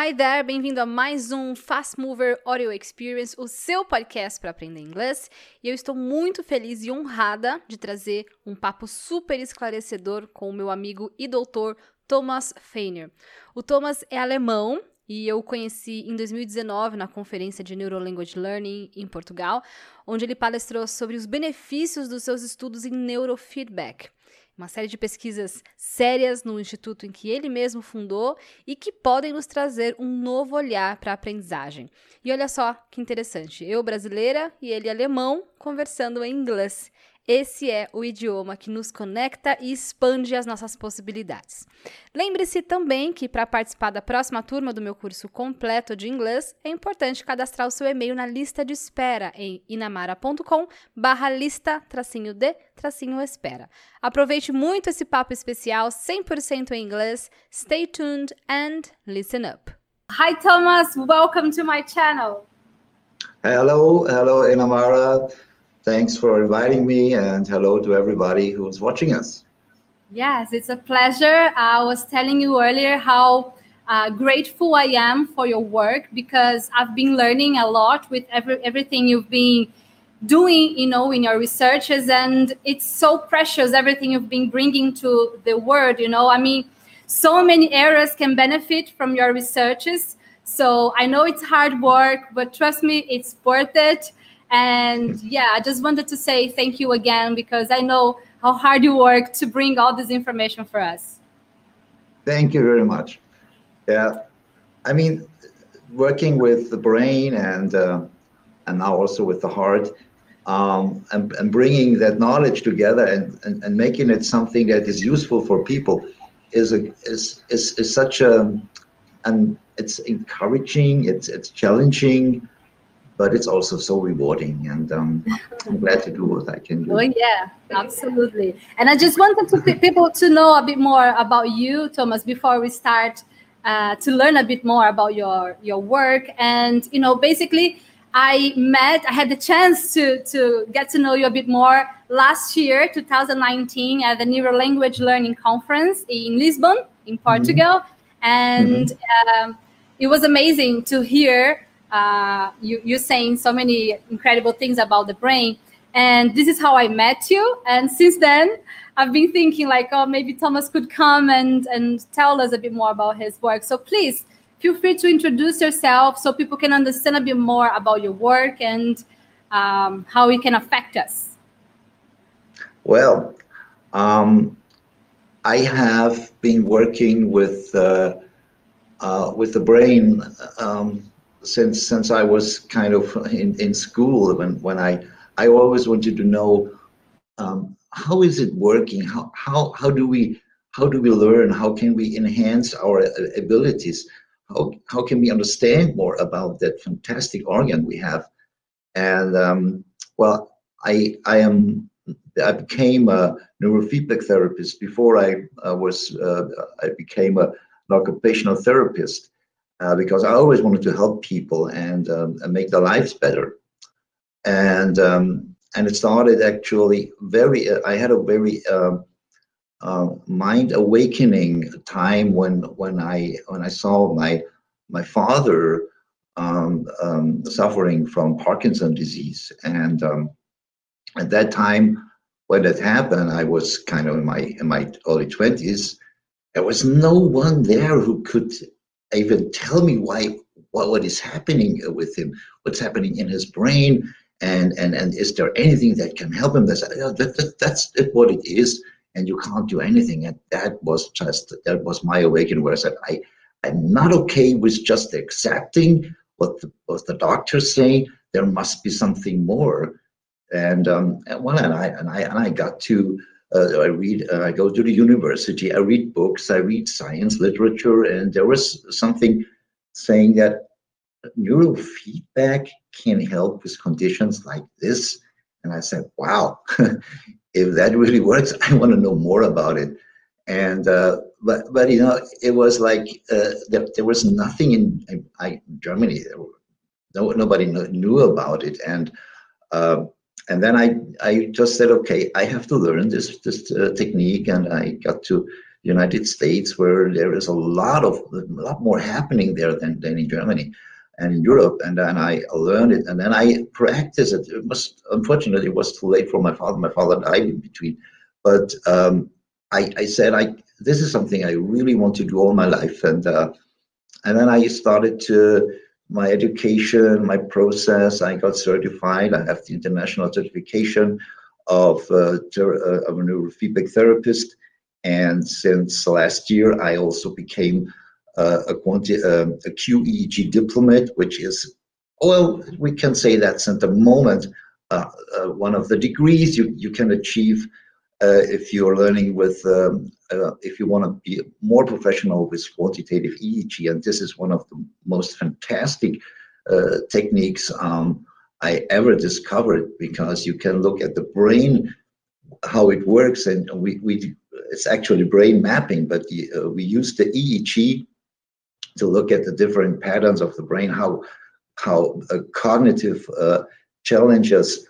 Hi there, bem-vindo a mais um Fast Mover Audio Experience, o seu podcast para aprender inglês. E eu estou muito feliz e honrada de trazer um papo super esclarecedor com o meu amigo e doutor Thomas Feiner. O Thomas é alemão e eu o conheci em 2019 na conferência de Neurolanguage Learning em Portugal, onde ele palestrou sobre os benefícios dos seus estudos em neurofeedback uma série de pesquisas sérias no instituto em que ele mesmo fundou e que podem nos trazer um novo olhar para a aprendizagem. E olha só que interessante, eu brasileira e ele alemão conversando em inglês. Esse é o idioma que nos conecta e expande as nossas possibilidades. Lembre-se também que para participar da próxima turma do meu curso completo de inglês, é importante cadastrar o seu e-mail na lista de espera em inamara.com barra lista tracinho de tracinho espera. Aproveite muito esse papo especial 100% em inglês. Stay tuned and listen up. Hi Thomas, welcome to my channel. Hello, hello Inamara. Thanks for inviting me, and hello to everybody who's watching us. Yes, it's a pleasure. I was telling you earlier how uh, grateful I am for your work because I've been learning a lot with every, everything you've been doing, you know, in your researches, and it's so precious everything you've been bringing to the world. You know, I mean, so many areas can benefit from your researches. So I know it's hard work, but trust me, it's worth it. And yeah, I just wanted to say thank you again because I know how hard you work to bring all this information for us. Thank you very much. Yeah, I mean, working with the brain and uh, and now also with the heart, um, and, and bringing that knowledge together and, and, and making it something that is useful for people is a is is, is such a and it's encouraging. It's it's challenging but it's also so rewarding and um, i'm glad to do what i can do oh yeah absolutely and i just wanted to people to know a bit more about you thomas before we start uh, to learn a bit more about your your work and you know basically i met i had the chance to to get to know you a bit more last year 2019 at the neuro language learning conference in lisbon in portugal mm-hmm. and mm-hmm. Um, it was amazing to hear uh, you, you're saying so many incredible things about the brain. And this is how I met you. And since then, I've been thinking like, oh, maybe Thomas could come and, and tell us a bit more about his work. So please feel free to introduce yourself so people can understand a bit more about your work and um, how it can affect us. Well, um, I have been working with uh, uh, with the brain um, since since I was kind of in, in school when when I I always wanted to know um, how is it working? How how how do we how do we learn? How can we enhance our abilities? How how can we understand more about that fantastic organ we have? And um, well I I am I became a neurofeedback therapist. Before I uh, was uh, I became a, an occupational therapist uh, because I always wanted to help people and, um, and make their lives better. And um, and it started actually very. Uh, I had a very um, uh, mind awakening time when when I when I saw my my father um, um, suffering from Parkinson disease, and um, at that time when it happened, I was kind of in my in my early twenties. There was no one there who could even tell me why what, what is happening with him, what's happening in his brain, and and and is there anything that can help him? That's that, that, that's what it is, and you can't do anything. And that was just that was my awakening, where I said I I'm not okay with just accepting what the, what the doctors say. There must be something more. And um, and well, and I and I and I got to I read, uh, I go to the university, I read books, I read science literature, and there was something saying that neural feedback can help with conditions like this. And I said, wow, if that really works, I want to know more about it. And uh, but but you know, it was like uh, there, there was nothing in, in I, Germany. No, nobody knew about it, and uh, and then I, I just said, okay, I have to learn this this uh, technique, and I got to United States, where there is a lot of a lot more happening there than, than in Germany and in Europe. And then I learned it, and then I practiced it. It was unfortunately it was too late for my father. My father died in between, but um, I, I said I this is something I really want to do all my life, and uh, and then I started to my education, my process. I got certified. I have the international certification of, uh, uh, of a neurofeedback therapist. And since last year, I also became uh, a, quanti- uh, a QEEG diplomat, which is, well, we can say that's at the moment uh, uh, one of the degrees you, you can achieve if you're learning with, um, if you want to be more professional with quantitative EEG. And this is one of the most fantastic techniques um, I ever discovered because you can look at the brain, how it works, and we, we it's actually brain mapping, but the, uh, we use the EEG to look at the different patterns of the brain, how how uh, cognitive uh, challenges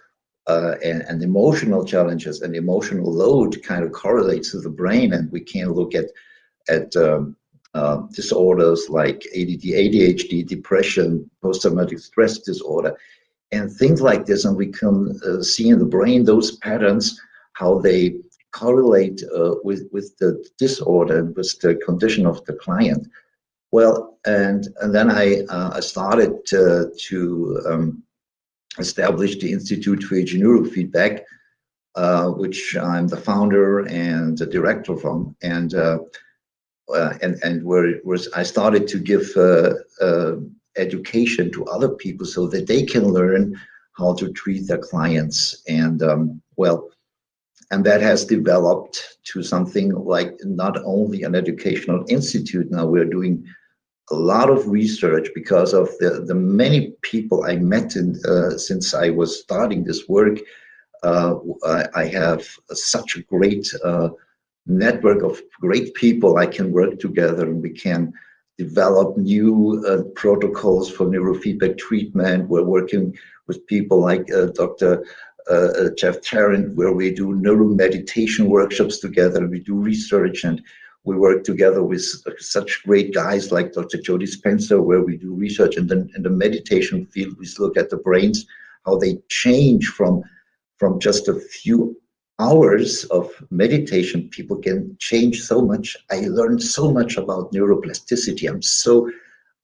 uh, and, and, emotional challenges and emotional load kind of correlates to the brain, and we can look at at um, uh, disorders like ADD, ADHD, depression, post-traumatic stress disorder, and things like this, and we can uh, see in the brain those patterns, how they correlate uh, with, with the disorder and with the condition of the client. Well, and, and then I, uh, I started to, to um, establish the Institute for Neurofeedback, uh, which I'm the founder and the director from. And uh, uh, and and where, where I started to give uh, uh, education to other people so that they can learn how to treat their clients and um, well and that has developed to something like not only an educational institute now we're doing a lot of research because of the, the many people I met in, uh, since I was starting this work. Uh, I, I, have such a great uh, network of great people I can work together and we can develop new uh, protocols for neurofeedback treatment. We're working with people like uh, Dr. Uh, Jeff Tarrant, where we do neuromeditation workshops together. We do research and we work together with such great guys like Dr. Joe Dispenza, where we do research in the, in the meditation field. We look at the brains, how they change from, from just a few hours of meditation, people can change so much. I learned so much about neuroplasticity. I'm so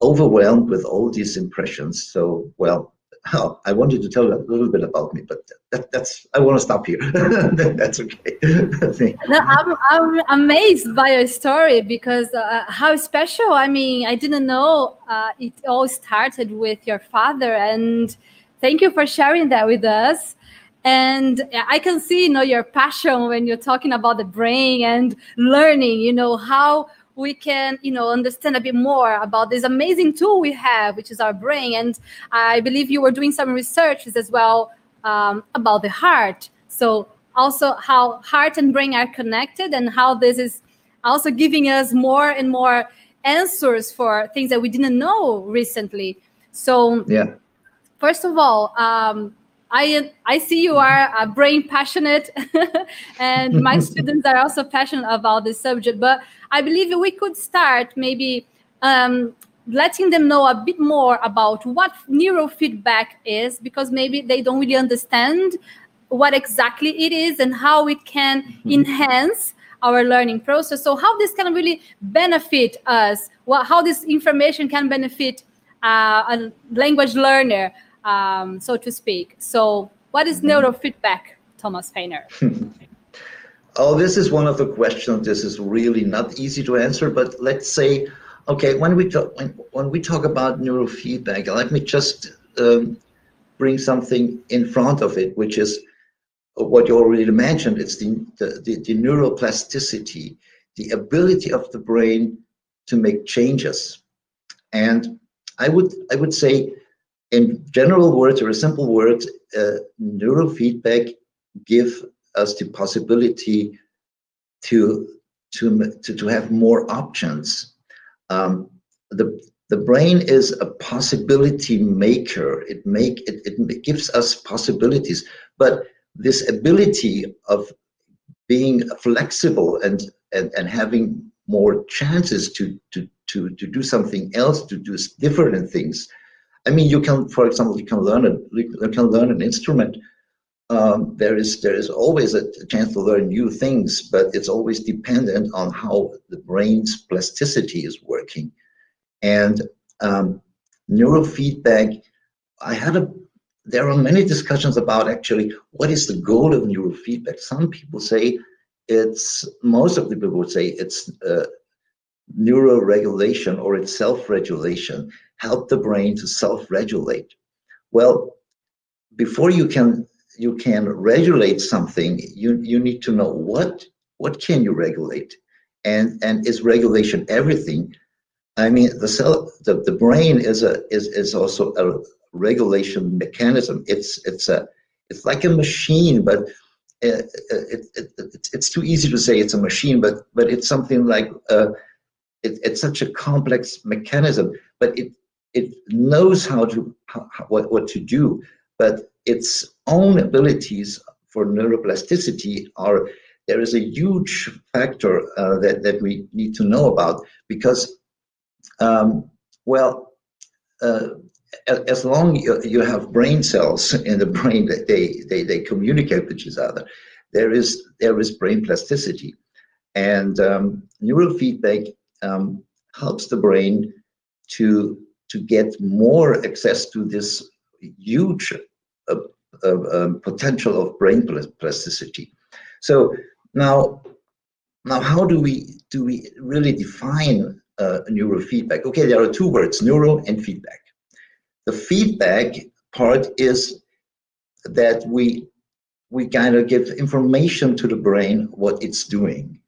overwhelmed with all these impressions. So, well, oh, I wanted to tell a little bit about me, but that, that's I want to stop here. that's okay. no, I'm, I'm amazed by your story because uh, how special. I mean, I didn't know uh, it all started with your father, and thank you for sharing that with us and i can see you know your passion when you're talking about the brain and learning you know how we can you know understand a bit more about this amazing tool we have which is our brain. And i believe you were doing some researches as well um, about the heart. So also how heart and brain are connected and how this is also giving us more and more answers for things that we didn't know recently. So yeah. first of all um, I I see you are a brain passionate, and my students are also passionate about this subject. But I believe we could start maybe um, letting them know a bit more about what neurofeedback is, because maybe they don't really understand what exactly it is and how it can mm-hmm. enhance our learning process. So how this can really benefit us, what, how this information can benefit uh, a language learner um, so to speak. So, what is neurofeedback, Thomas Feiner? oh, this is one of the questions. This is really not easy to answer, but let's say, okay, when we talk when, when we talk about neurofeedback, let me just um, bring something in front of it, which is what you already mentioned. It's the, the, the, the neuroplasticity, the ability of the brain to make changes, and I would I would say in general words or simple words, uh, neurofeedback give us the possibility to to to, to have more options. Um, the the brain is a possibility maker. It make it, it gives us possibilities, but this ability of being flexible and and, and having more chances to to to to do something else, to do different things. I mean, you can, for example, you can learn a you can learn an instrument. Um, there is there is always a chance to learn new things, but it's always dependent on how the brain's plasticity is working. And um, neurofeedback, I had a there are many discussions about actually what is the goal of neurofeedback. Some people say it's most of the people would say it's uh, neuroregulation or it's self-regulation, help the brain to self-regulate. Well, before you can you can regulate something, you you need to know what what can you regulate, and and is regulation everything? I mean, the cell, the, the brain is a is is also a regulation mechanism. It's it's a it's like a machine, but it, it, it, it's too easy to say it's a machine, but but it's something like uh, it, it's such a complex mechanism, but it it knows how to how, what what to do, but its own abilities for neuroplasticity are there is a huge factor uh, that that we need to know about because um, well. Uh, as long you, you have brain cells in the brain that they, they, they communicate with each other, there is there is brain plasticity, and um, neurofeedback um, helps the brain to to get more access to this huge uh, uh, um, potential of brain plasticity. So now, now how do we do we really define uh, neurofeedback? Okay, there are two words: neuro and feedback. The feedback part is that we we kind of give information to the brain what it's doing.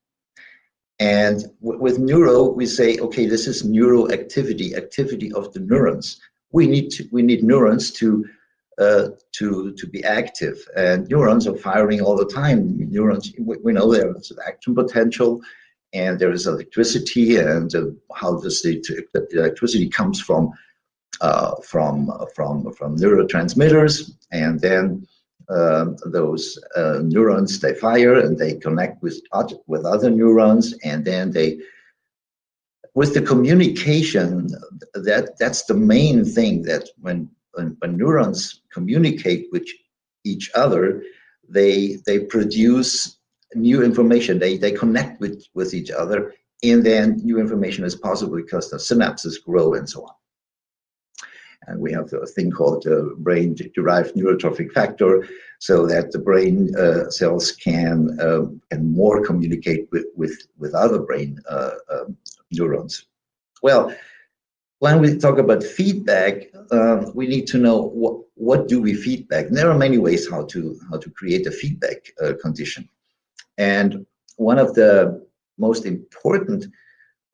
And with neuro, we say, okay, this is neural activity, activity of the neurons. We need to, we need neurons to uh, to to be active, and neurons are firing all the time. Neurons, we, we know there is an action potential, and there is electricity, and uh, how does the, the electricity comes from uh, from from from neurotransmitters, and then uh, those uh, neurons they fire and they connect with other, with other neurons, and then they with the communication that that's the main thing that when when, when neurons communicate with each other, they they produce new information. They they connect with with each other, and then new information is possible because the synapses grow and so on. And we have a thing called brain-derived neurotrophic factor, so that the brain uh, cells can uh, can more communicate with with, with other brain uh, um, neurons. Well, when we talk about feedback, um, we need to know what what do we feedback. And there are many ways how to how to create a feedback uh, condition, and one of the most important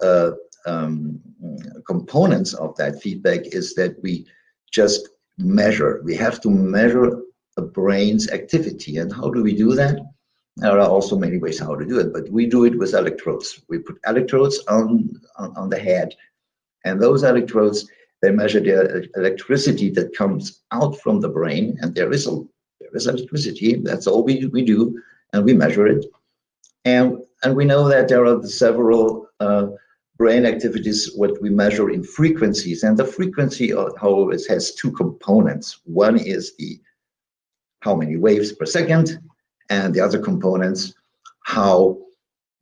uh, um, components of that feedback is that we just measure. We have to measure a brain's activity. And how do we do that? There are also many ways how to do it, but we do it with electrodes. We put electrodes on, on, on the head, and those electrodes, they measure the electricity that comes out from the brain, and there is a there is electricity. That's all we, we do, and we measure it. And, and we know that there are several uh, brain activities what we measure in frequencies and the frequency however has two components. One is the how many waves per second and the other components how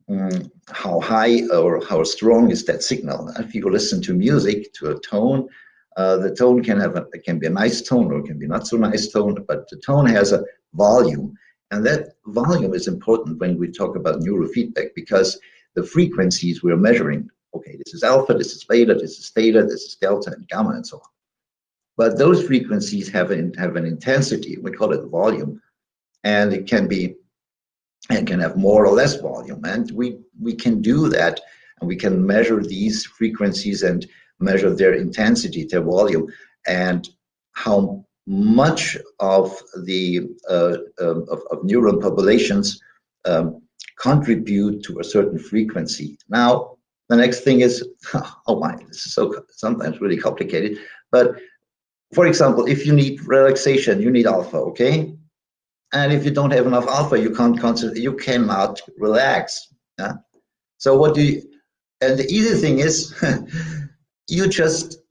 um, how high or how strong is that signal. If you listen to music to a tone uh, the tone can have a, it can be a nice tone or it can be not so nice tone but the tone has a volume and that volume is important when we talk about neurofeedback because the frequencies we're measuring okay, this is alpha, this is beta, this is theta, this is delta and gamma and so on. But those frequencies have an, have an intensity, we call it volume, and it can be, and can have more or less volume. And we, we can do that, and we can measure these frequencies and measure their intensity, their volume, and how much of the uh, um, of, of neuron populations um, contribute to a certain frequency. Now, the next thing is, oh my, this is so sometimes really complicated. But for example, if you need relaxation, you need alpha, okay? And if you don't have enough alpha, you can't concentrate, you cannot relax. Yeah? So what do you, and the easy thing is you just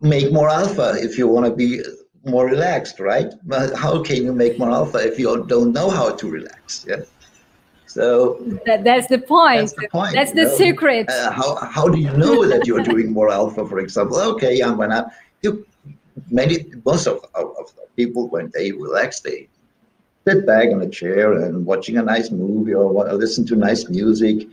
make more alpha if you want to be more relaxed, right? But how can you make more alpha if you don't know how to relax? Yeah. So that, that's the point. That's the point. That's the know? secret. Uh, how, how do you know that you're doing more alpha, for example? Okay, I'm gonna you many most of, of, of people when they relax, they sit back on a chair and watching a nice movie or, or listen to nice music.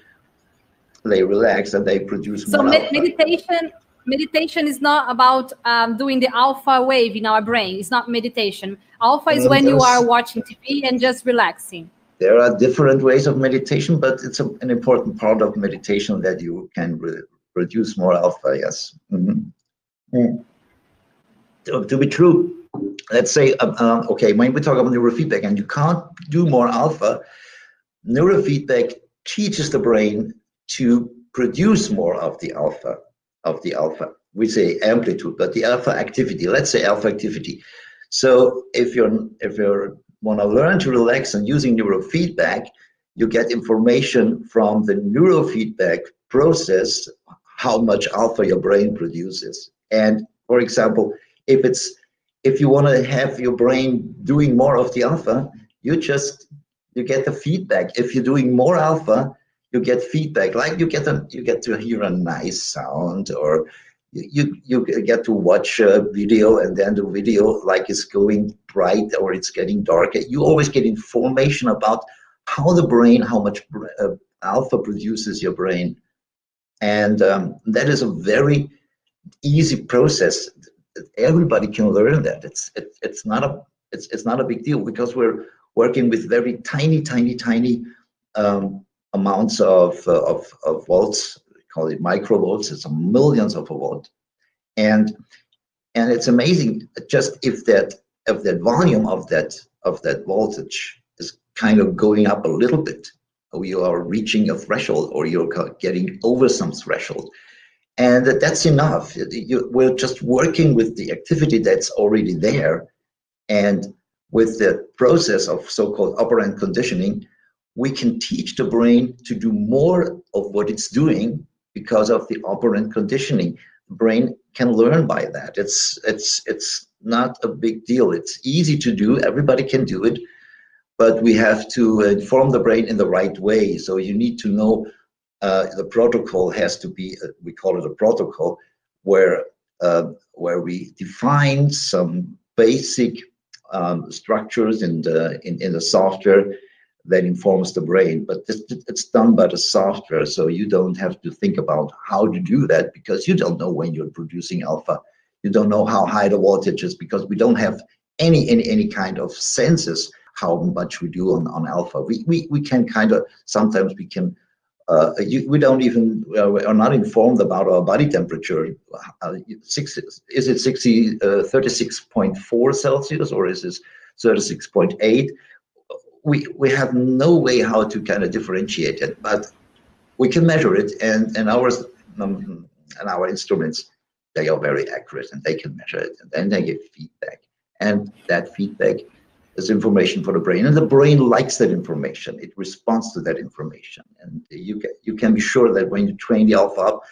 They relax and they produce so more. So meditation meditation is not about um, doing the alpha wave in our brain. It's not meditation. Alpha is when you are watching TV and just relaxing. There are different ways of meditation, but it's a, an important part of meditation that you can re- produce more alpha. Yes. Mm-hmm. Mm. To, to, be true, let's say, uh, uh, okay, when we talk about neurofeedback and you can't do more alpha, neurofeedback teaches the brain to produce more of the alpha of the alpha. We say amplitude, but the alpha activity. Let's say alpha activity. So if you're if you want to learn to relax and using neurofeedback, you get information from the neurofeedback process how much alpha your brain produces. And for example, if it's if you want to have your brain doing more of the alpha, you just you get the feedback. If you're doing more alpha, you get feedback like you get a you get to hear a nice sound or you you get to watch a video and then the video like is going bright or it's getting darker you always get information about how the brain how much uh, alpha produces your brain. And um, that is a very easy process. Everybody can learn that. It's it, it's not a it's, it's not a big deal because we're working with very tiny tiny tiny um, amounts of, uh, of, of volts, call it microvolts, it's millions of a volt. And and it's amazing just if that if that volume of that of that voltage is kind of going up a little bit, you are reaching a threshold or you're getting over some threshold. And that's enough. You, we're just working with the activity that's already there. And with the process of so-called operant conditioning, we can teach the brain to do more of what it's doing because of the operant conditioning. The brain can learn by that. It's it's it's not a big deal. It's easy to do. Everybody can do it, but we have to inform the brain in the right way. So you need to know uh, the protocol has to be. Uh, we call it a protocol where uh, where we define some basic um, structures in the in, in the software that informs the brain. But it's done by the software, so you don't have to think about how to do that because you don't know when you're producing alpha. You don't know how high the voltage is because we don't have any any any kind of senses how much we do on, on alpha. We, we we can kind of sometimes we can uh, you, we don't even uh, are not informed about our body temperature. Uh, six, is it 60, uh, 36.4 Celsius or is it 36.8? We we have no way how to kind of differentiate it, but we can measure it, and and our um, and our instruments they are very accurate and they can measure it, and then they give feedback, and that feedback is information for the brain, and the brain likes that information. It responds to that information, and you can you can be sure that when you train the alpha up,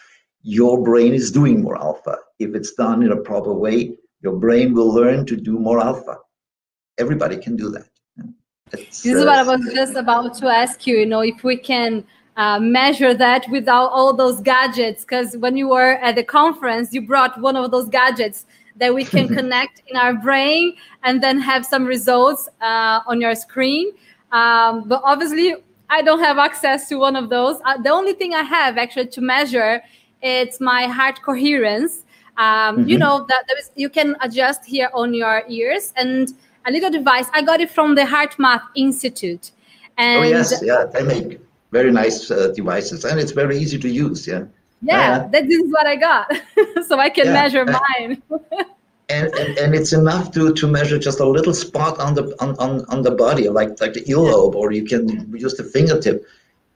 your brain is doing more alpha. If it's done in a proper way, your brain will learn to do more alpha. Everybody can do that. This is what I was just about to ask you. You know, if we can uh, measure that without all those gadgets, because when you were at the conference, you brought one of those gadgets that we can connect in our brain and then have some results uh, on your screen. Um, but obviously, I don't have access to one of those. Uh, the only thing I have actually to measure it's my heart coherence. Um, mm-hmm. You know that you can adjust here on your ears and a little device. I got it from the HeartMath Institute. And oh yes, yeah, they make very nice uh, devices, and it's very easy to use. Yeah. Yeah, uh, that is what I got, so I can yeah, measure mine. and, and, and it's enough to to measure just a little spot on the on, on, on the body, like like the earlobe, or you can use the fingertip,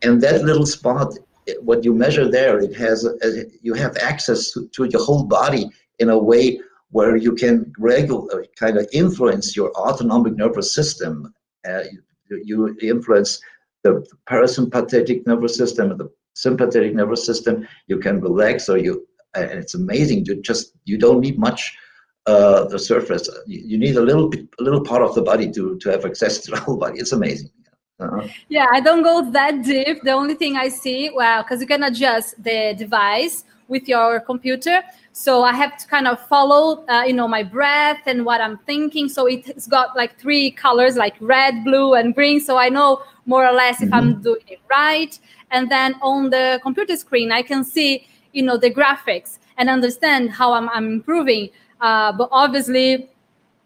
and that little spot, what you measure there, it has a, you have access to, to your whole body in a way where you can regular kind of influence your autonomic nervous system. Uh, you, you, influence the parasympathetic nervous system, and the sympathetic nervous system. You can relax, or you, and it's amazing. You just you don't need much. Uh, the surface. You, you, need a little bit, a little part of the body to to have access to the whole body. It's amazing. Uh-huh. Yeah, I don't go that deep. The only thing I see, well, because you can adjust the device with your computer. So I have to kind of follow, uh, you know, my breath and what I'm thinking. So it's got like three colors, like red, blue, and green. So I know more or less if I'm mm-hmm. doing it right. And then on the computer screen, I can see, you know, the graphics and understand how I'm, I'm improving. Uh, but obviously,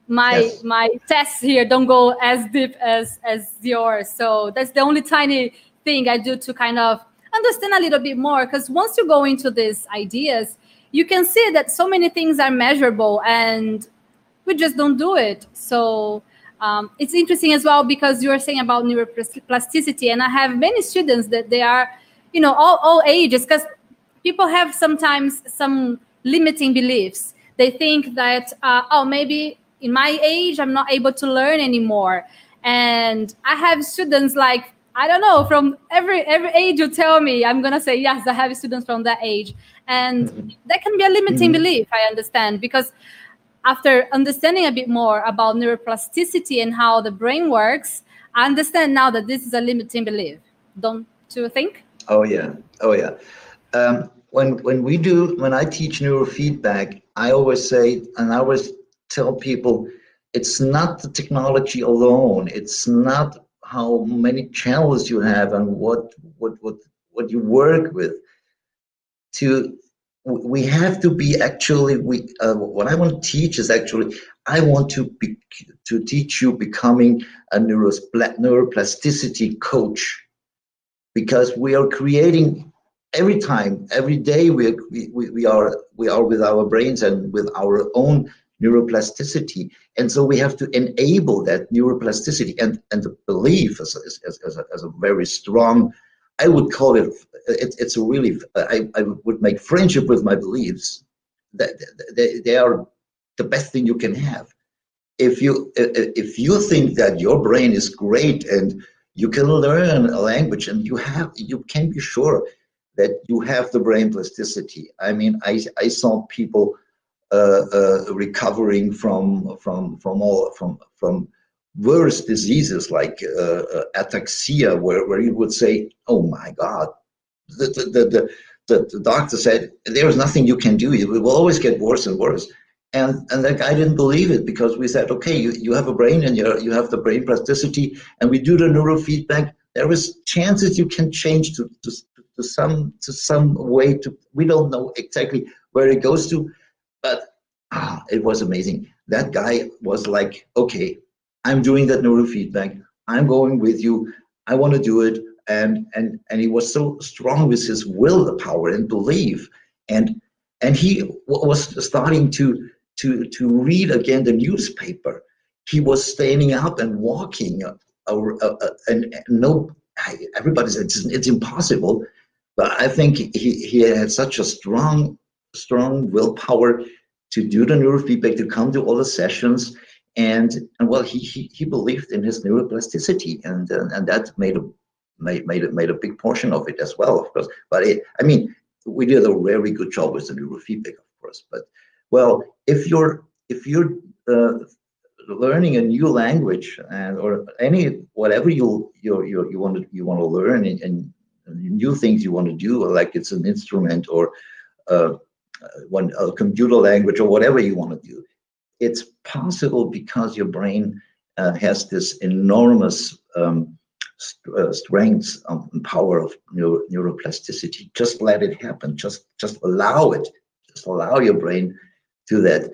my yes. my tests here don't go as deep as as yours. So that's the only tiny thing I do to kind of understand a little bit more. Because once you go into these ideas, you can see that so many things are measurable, and we just don't do it. So. Um, it's interesting as well because you are saying about neuroplasticity, and I have many students that they are, you know, all, all ages, because people have sometimes some limiting beliefs. They think that, uh, oh, maybe in my age i'm not able to learn anymore and i have students like i don't know from every every age you tell me i'm gonna say yes i have students from that age and mm-hmm. that can be a limiting mm-hmm. belief i understand because after understanding a bit more about neuroplasticity and how the brain works i understand now that this is a limiting belief don't you think oh yeah oh yeah um, when when we do when i teach neurofeedback i always say and i always tell people it's not the technology alone. It's not how many channels you have and what what what what you work with. To we have to be actually we uh, what I want to teach is actually I want to be to teach you becoming a neuroplasticity coach because we are creating every time every day we, we we are we are with our brains and with our own neuroplasticity. And so we have to enable that neuroplasticity and, and the belief as, as, as, a, a very strong, I would call it, it it's a really, I, I would make friendship with my beliefs. That they, they are the best thing you can have. If you if you think that your brain is great and you can learn a language and you have you can be sure that you have the brain plasticity. I mean, I I saw people Uh, uh, recovering from from from all from from worse diseases like uh, uh ataxia, where where you would say, "Oh my God," the the the, the, the doctor said, "There is nothing you can do. It will always get worse and worse." And and that guy didn't believe it because we said, "Okay, you, you have a brain and you you have the brain plasticity, and we do the neurofeedback. There is chances you can change to to, to some to some way to we don't know exactly where it goes to." But ah, it was amazing. That guy was like, okay, I'm doing that neurofeedback. I'm going with you. I want to do it. And and and he was so strong with his will the power and belief. And and he was starting to to to read again the newspaper. He was standing up and walking. Uh, and no, everybody said it's, it's impossible. But I think he, he had such a strong, strong willpower to do the neurofeedback, to come to all the sessions. And, and well, he, he, he believed in his neuroplasticity, and and that made a made made a, made a big portion of it as well, of course. But it, I mean, we did a very good job with the neurofeedback, of course. But well, if you're if you're uh, learning a new language and or any whatever you you you, you want to you want to learn and, and new things you want to do, like it's an instrument or uh, one a computer language or whatever you want to do. It's possible because your brain uh, has this enormous um, st- uh, strength and power of neuro- neuroplasticity. Just let it happen. Just just allow it. Just allow your brain to that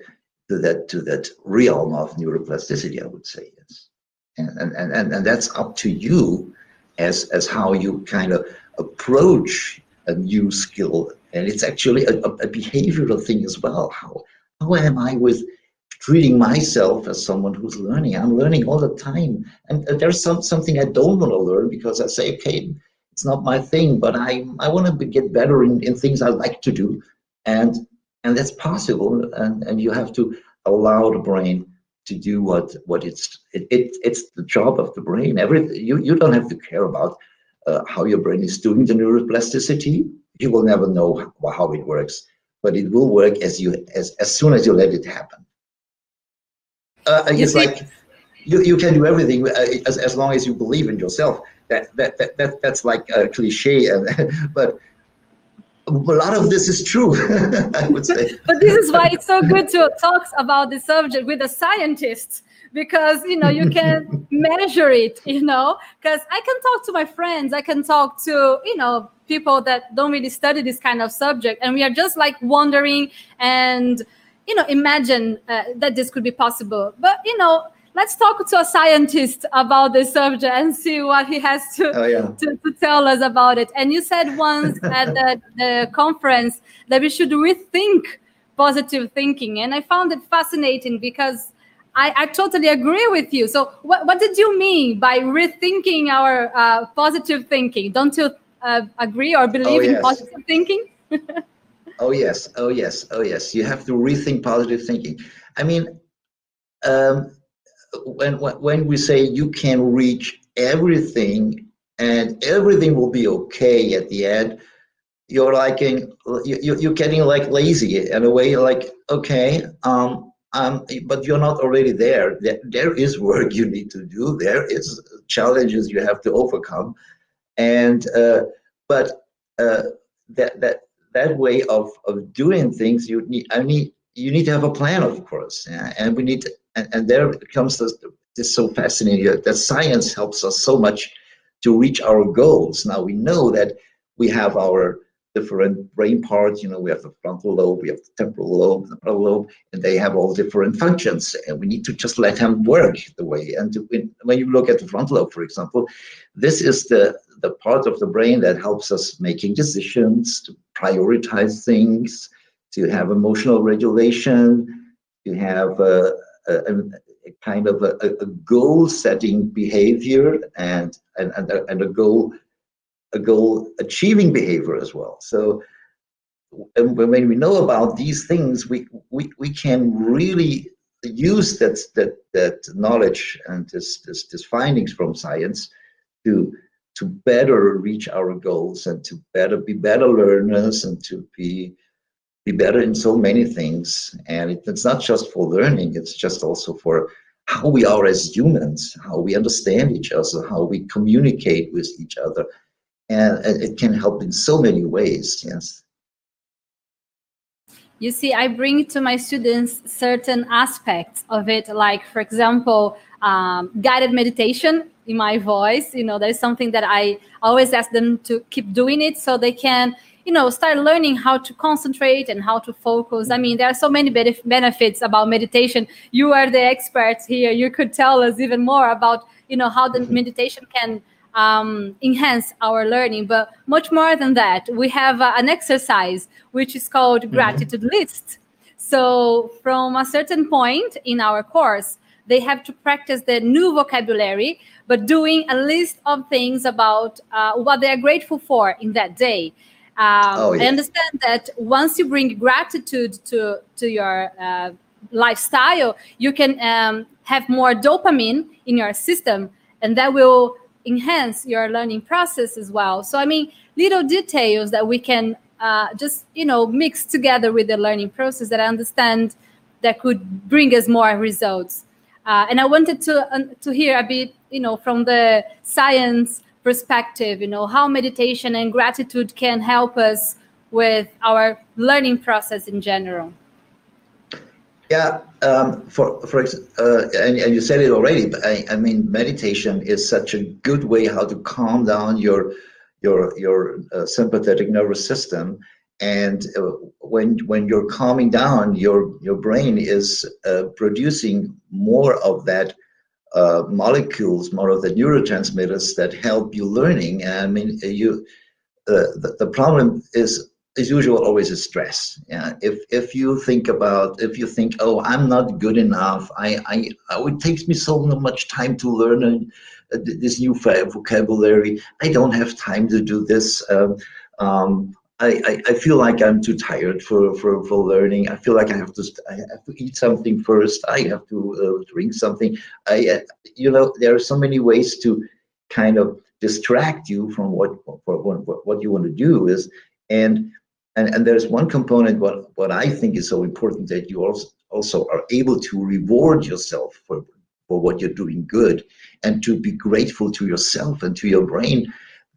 to that to that realm of neuroplasticity. I would say yes, and and and and that's up to you as as how you kind of approach a new skill and it's actually a, a, behavioral thing as well. How how am i with treating myself as someone who's learning? I'm learning all the time. And there's some something i don't want to learn because i say okay it's not my thing but i i want to get better in, in things i like to do. And and that's possible. And and you have to allow the brain to do what what it's it, it it's the job of the brain. Everything you you don't have to care about uh, how your brain is doing the neuroplasticity. You will never know how it works, but it will work as you as, as soon as you let it happen. Uh, it's like you, you can do everything uh, as, as long as you believe in yourself. That that that, that that's like a cliche, and but a lot of this is true. I would say. but this is why it's so good to talk about the subject with a scientist because you know you can measure it you know because i can talk to my friends i can talk to you know people that don't really study this kind of subject and we are just like wondering and you know imagine uh, that this could be possible but you know let's talk to a scientist about this subject and see what he has to, oh, yeah. to, to, tell us about it and you said once at the, the conference that we should rethink positive thinking and i found it fascinating because I, I totally agree with you. So, what, what did you mean by rethinking our uh, positive thinking? Don't you uh, agree or believe oh, yes. in positive thinking? oh, yes. Oh, yes. Oh, yes. You have to rethink positive thinking. I mean, um, when, when we say you can reach everything and everything will be okay at the end, you're like in, you, you're getting like lazy in a way. Like, okay, um, um, but you're not already there. there. There is work you need to do. There is challenges you have to overcome, and uh, but uh, that that that way of of doing things, you need. I mean, you need to have a plan, of course, yeah? and we need. To, and, and there comes this, this so fascinating that science helps us so much to reach our goals. Now we know that we have our different brain parts. You know, we have the frontal lobe, we have the temporal lobe, the parietal lobe, and they have all different functions. And we need to just let them work the way. And when you look at the frontal lobe, for example, this is the the part of the brain that helps us making decisions, to prioritize things, to have emotional regulation, to have a, a, a kind of a, a goal-setting behavior and and, and, a, and a goal a goal achieving behavior as well. So when we know about these things, we, we, we can really use that, that, that knowledge and this, this, this findings from science to, to better reach our goals and to better be better learners and to be, be better in so many things. And it, it's not just for learning, it's just also for how we are as humans, how we understand each other, how we communicate with each other, and it can help in so many ways yes. You see i bring to my students certain aspects of it like for example um, guided meditation in my voice. You know there's something that i always ask them to keep doing it so they can you know start learning how to concentrate and how to focus. I mean there are so many benefits about meditation. You are the experts here. You could tell us even more about you know how the mm-hmm. meditation can um, enhance our learning. But much more than that, we have uh, an exercise which is called mm-hmm. gratitude list. So from a certain point in our course, they have to practice the new vocabulary, but doing a list of things about uh, what they are grateful for in that day. Um, oh, yeah. I understand that once you bring gratitude to to your uh, lifestyle, you can um, have more dopamine in your system, and that will enhance your learning process as well. So, I mean, little details that we can uh, just, you know, mix together with the learning process that I understand that could bring us more results. Uh, and I wanted to uh, to hear a bit, you know, from the science perspective, you know, how meditation and gratitude can help us with our learning process in general. Yeah, um, for for uh, and, and you said it already, but I, I mean, meditation is such a good way how to calm down your your your uh, sympathetic nervous system, and uh, when when you're calming down, your your brain is uh, producing more of that uh, molecules, more of the neurotransmitters that help you learning. And I mean, you uh, the, the problem is as usual always is stress yeah if if you think about if you think oh i'm not good enough i i oh, it takes me so much time to learn a, a, this new vocabulary i don't have time to do this um, um, I, I, I, feel like I'm too tired for, for, for learning. I feel like I have to I have to eat something first. I have to uh, drink something. I uh, you know there are so many ways to kind of distract you from what what, what you want to do is and and and there's one component what what I think is so important that you also also are able to reward yourself for for what you're doing good and to be grateful to yourself and to your brain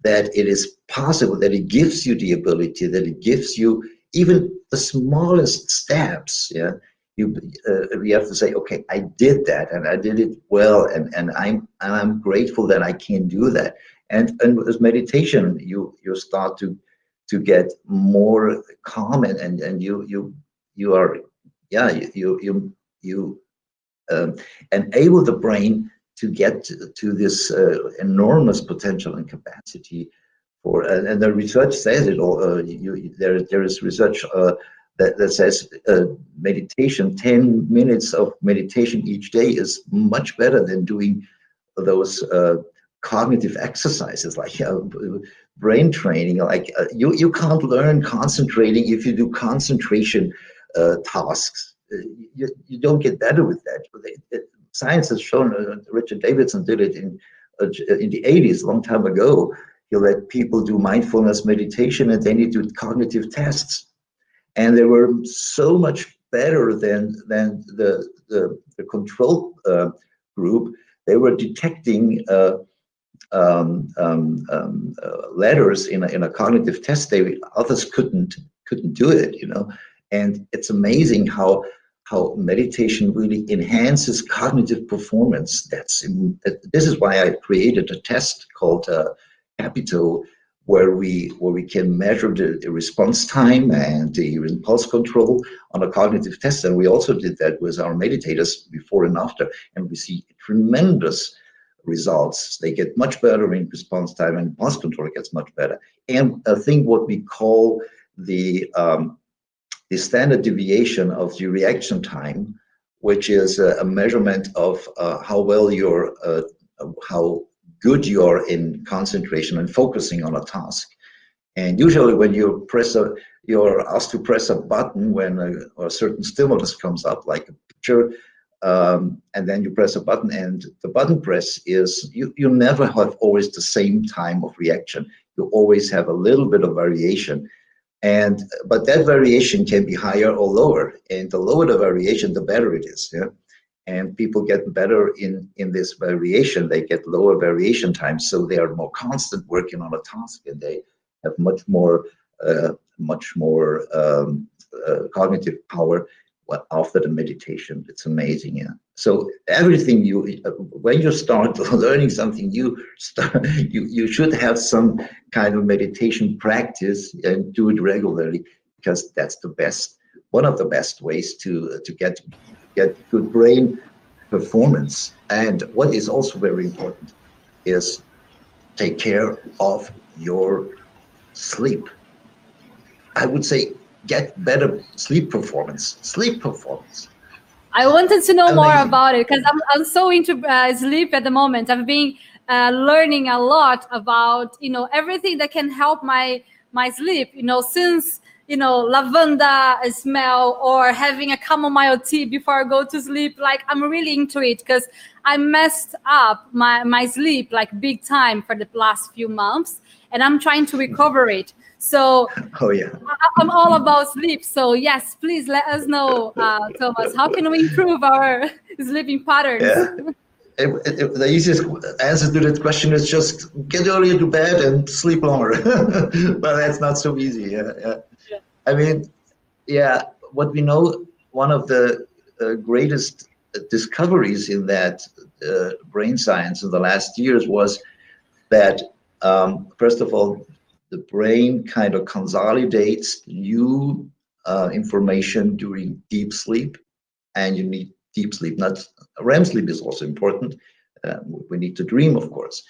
that it is possible that it gives you the ability that it gives you even the smallest steps yeah? You uh, you have to say okay i did that and i did it well and and i'm and i'm grateful that i can do that. And and with meditation you you start to to get more calm and and, and you you you are yeah you you you um, enable the brain to get to, to this uh, enormous potential and capacity for and, and the research says it all uh, you, there there is research uh, that, that says uh, meditation 10 minutes of meditation each day is much better than doing those uh, cognitive exercises like uh, brain training like uh, you you can't learn concentrating if you do concentration uh, tasks. Uh, you, you don't get better with that. It, it, science has shown uh, richard davidson did it in in the 80s a long time ago. He let people do mindfulness meditation and then he did cognitive tests. And they were so much better than than the the, the control uh, group. They were detecting uh, uh, Um, um, um, uh, letters in a, in a cognitive test. They others couldn't couldn't do it, you know. And it's amazing how how meditation really enhances cognitive performance. That's this is why I created a test called uh, Capito where we where we can measure the, the, response time and the impulse control on a cognitive test and we also did that with our meditators before and after and we see tremendous results they get much better in response time and impulse control gets much better and i think what we call the um, the standard deviation of the reaction time which is a, a measurement of uh, how well your uh, how good you are in concentration and focusing on a task. And usually, when you press a, you're asked to press a button when a, a certain stimulus comes up, like a picture, um, and then you press a button, and the button press is you, you never have always the same time of reaction. You always have a little bit of variation. And but that variation can be higher or lower. And the lower the variation, the better it is. Yeah and people get better in in this variation they get lower variation times so they are more constant working on a task and they have much more uh, much more um, uh, cognitive power after the meditation it's amazing yeah so everything you when you start learning something you start you you should have some kind of meditation practice and do it regularly because that's the best one of the best ways to to get get good brain performance. And what is also very important is take care of your sleep. I would say get better sleep performance. Sleep performance. I wanted to know Amazing. more about it because I'm, I'm so into uh, sleep at the moment. I've been uh, learning a lot about you know everything that can help my my sleep. You know since you know, lavender smell or having a chamomile tea before I go to sleep. Like I'm really into it because I messed up my, my sleep like big time for the last few months and I'm trying to recover it. So oh yeah, I'm all about sleep. So yes, please let us know, uh, Thomas. How can we improve our sleeping patterns? Yeah. It, it, the easiest answer to that question is just get earlier to bed and sleep longer. but that's not so easy. Yeah, yeah. I mean, yeah, what we know, one of the uh, greatest discoveries in that uh, brain science in the last years was that, um, first of all, the brain kind of consolidates new uh, information during deep sleep, and you need deep sleep. Not REM sleep is also important. Uh, we need to dream, of course,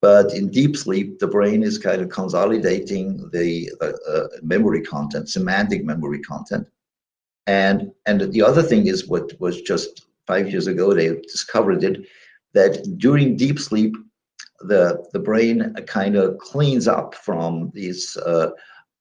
but in deep sleep, the brain is kind of consolidating the uh, memory content, semantic memory content. And, and the other thing is what was just five years ago, they discovered it, that during deep sleep, the, the brain kind of cleans up from these uh,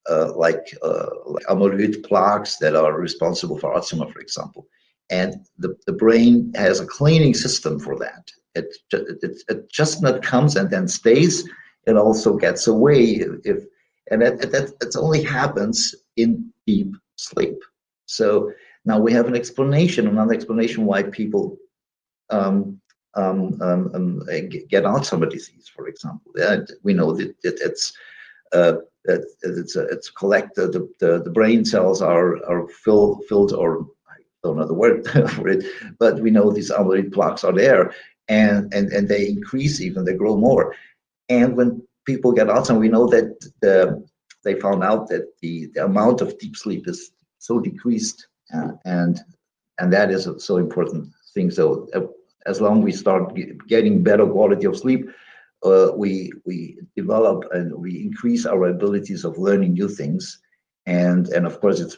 uh, like, uh, like amyloid plaques that are responsible for Alzheimer, for example. And the, the brain has a cleaning system for that. It, it, it just not comes and then stays. it also gets away if and that that, that only happens in deep sleep. So now we have an explanation, another explanation why people um, um, um, um get Alzheimer's disease, for example. we know that, that it's uh, that it's it's collected. The, the, the brain cells are are filled filled or I don't know the word for it, but we know these amyloid plaques are there, and and and they increase even they grow more, and when people get Alzheimer's, we know that the they found out that the, the amount of deep sleep is so decreased uh, and and that is so important thing so uh, as long we start getting better quality of sleep uh, we we develop and we increase our abilities of learning new things and and of course it's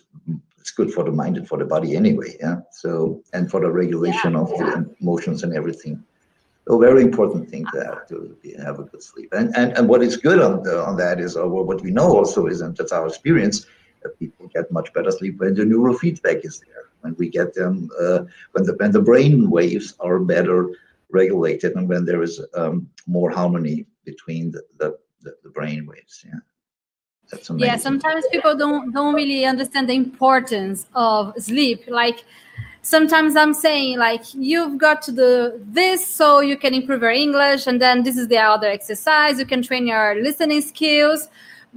it's good for the mind and for the body anyway yeah so and for the regulation yeah, of yeah. the emotions and everything a very important thing to have to be, have a good sleep. And and, and what is good on the, on that is, or what we know also is, and that's our experience, that people get much better sleep when the neurofeedback is there, when we get them, uh, when the when the brain waves are better regulated, and when there is um, more harmony between the, the, the, brain waves. Yeah. That's amazing. Yeah, sometimes people don't don't really understand the importance of sleep. Like sometimes i'm saying like you've got to do this so you can improve your english and then this is the other exercise you can train your listening skills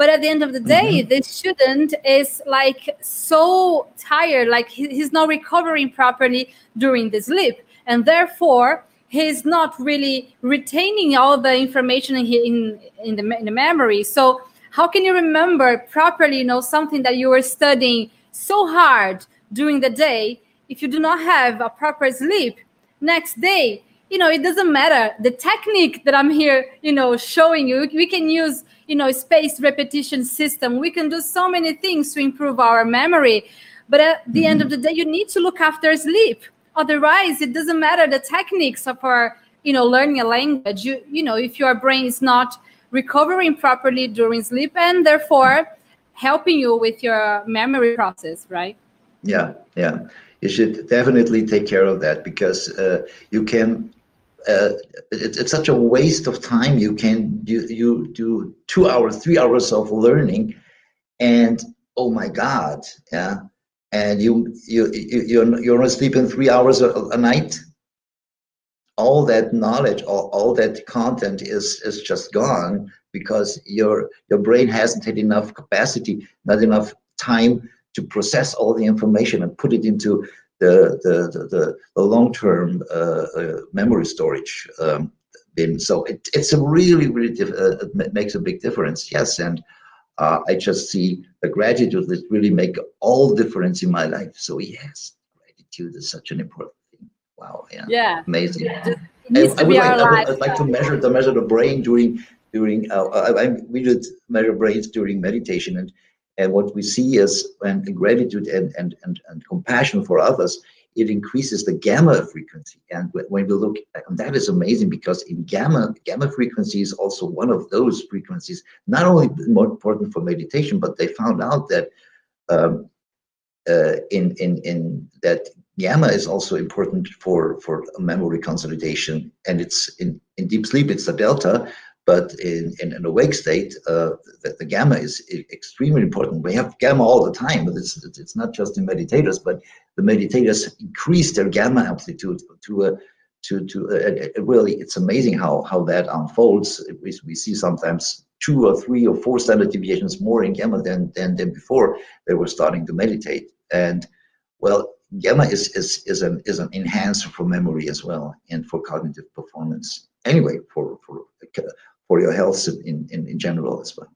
but at the end of the day mm-hmm. this student is like so tired like he's not recovering properly during the sleep and therefore he's not really retaining all the information in in, in, the, in the memory. So how can you remember properly you know something that you were studying so hard during the day if you do not have a proper sleep? Next day you know it doesn't matter. The technique that i'm here you know showing you we can use you know spaced repetition system. We can do so many things to improve our memory. But at the mm-hmm. end of the day you need to look after sleep. Otherwise it doesn't matter the techniques of our you know learning a language. You you know if your brain is not recovering properly during sleep and therefore helping you with your memory process right? Yeah yeah. You should definitely take care of that because uh, you can uh, it, it's such a waste of time. You can you, you do two hours three hours of learning and oh my god yeah. And you you, you you're, you're only sleeping three hours a, a night? All that knowledge all, all that content is is just gone because your your brain hasn't had enough capacity not enough time to process all the information and put it into the the the, the long-term uh, uh, memory storage um, bin. So it, it's a really really uh, it makes a big difference. Yes, and uh, I just see the gratitude that really make all difference in my life. So yes, gratitude is such an important thing. Wow, yeah, yeah, amazing. Yeah. I, I, would like, I, would, I'd like to measure the measure the brain during during uh, I, I, we did measure brains during meditation and and what we see is when gratitude and, and, and, and compassion for others, it increases the gamma frequency. And when we look, and that is amazing because in gamma, gamma frequency is also one of those frequencies, not only more important for meditation, but they found out that um, uh, in, in, in that gamma is also important for, for memory consolidation. And it's in, in deep sleep, it's the delta, but in, in an awake state, uh, the, the, gamma is extremely important. We have gamma all the time, but it's, it's not just in meditators, but the meditators increase their gamma amplitude to a to to really it's amazing how how that unfolds. We, we see sometimes two or three or four standard deviations more in gamma than than, than before they were starting to meditate. And well gamma is is is an is an enhancer for memory as well and for cognitive performance. Anyway for for for your health in, in, in general as well.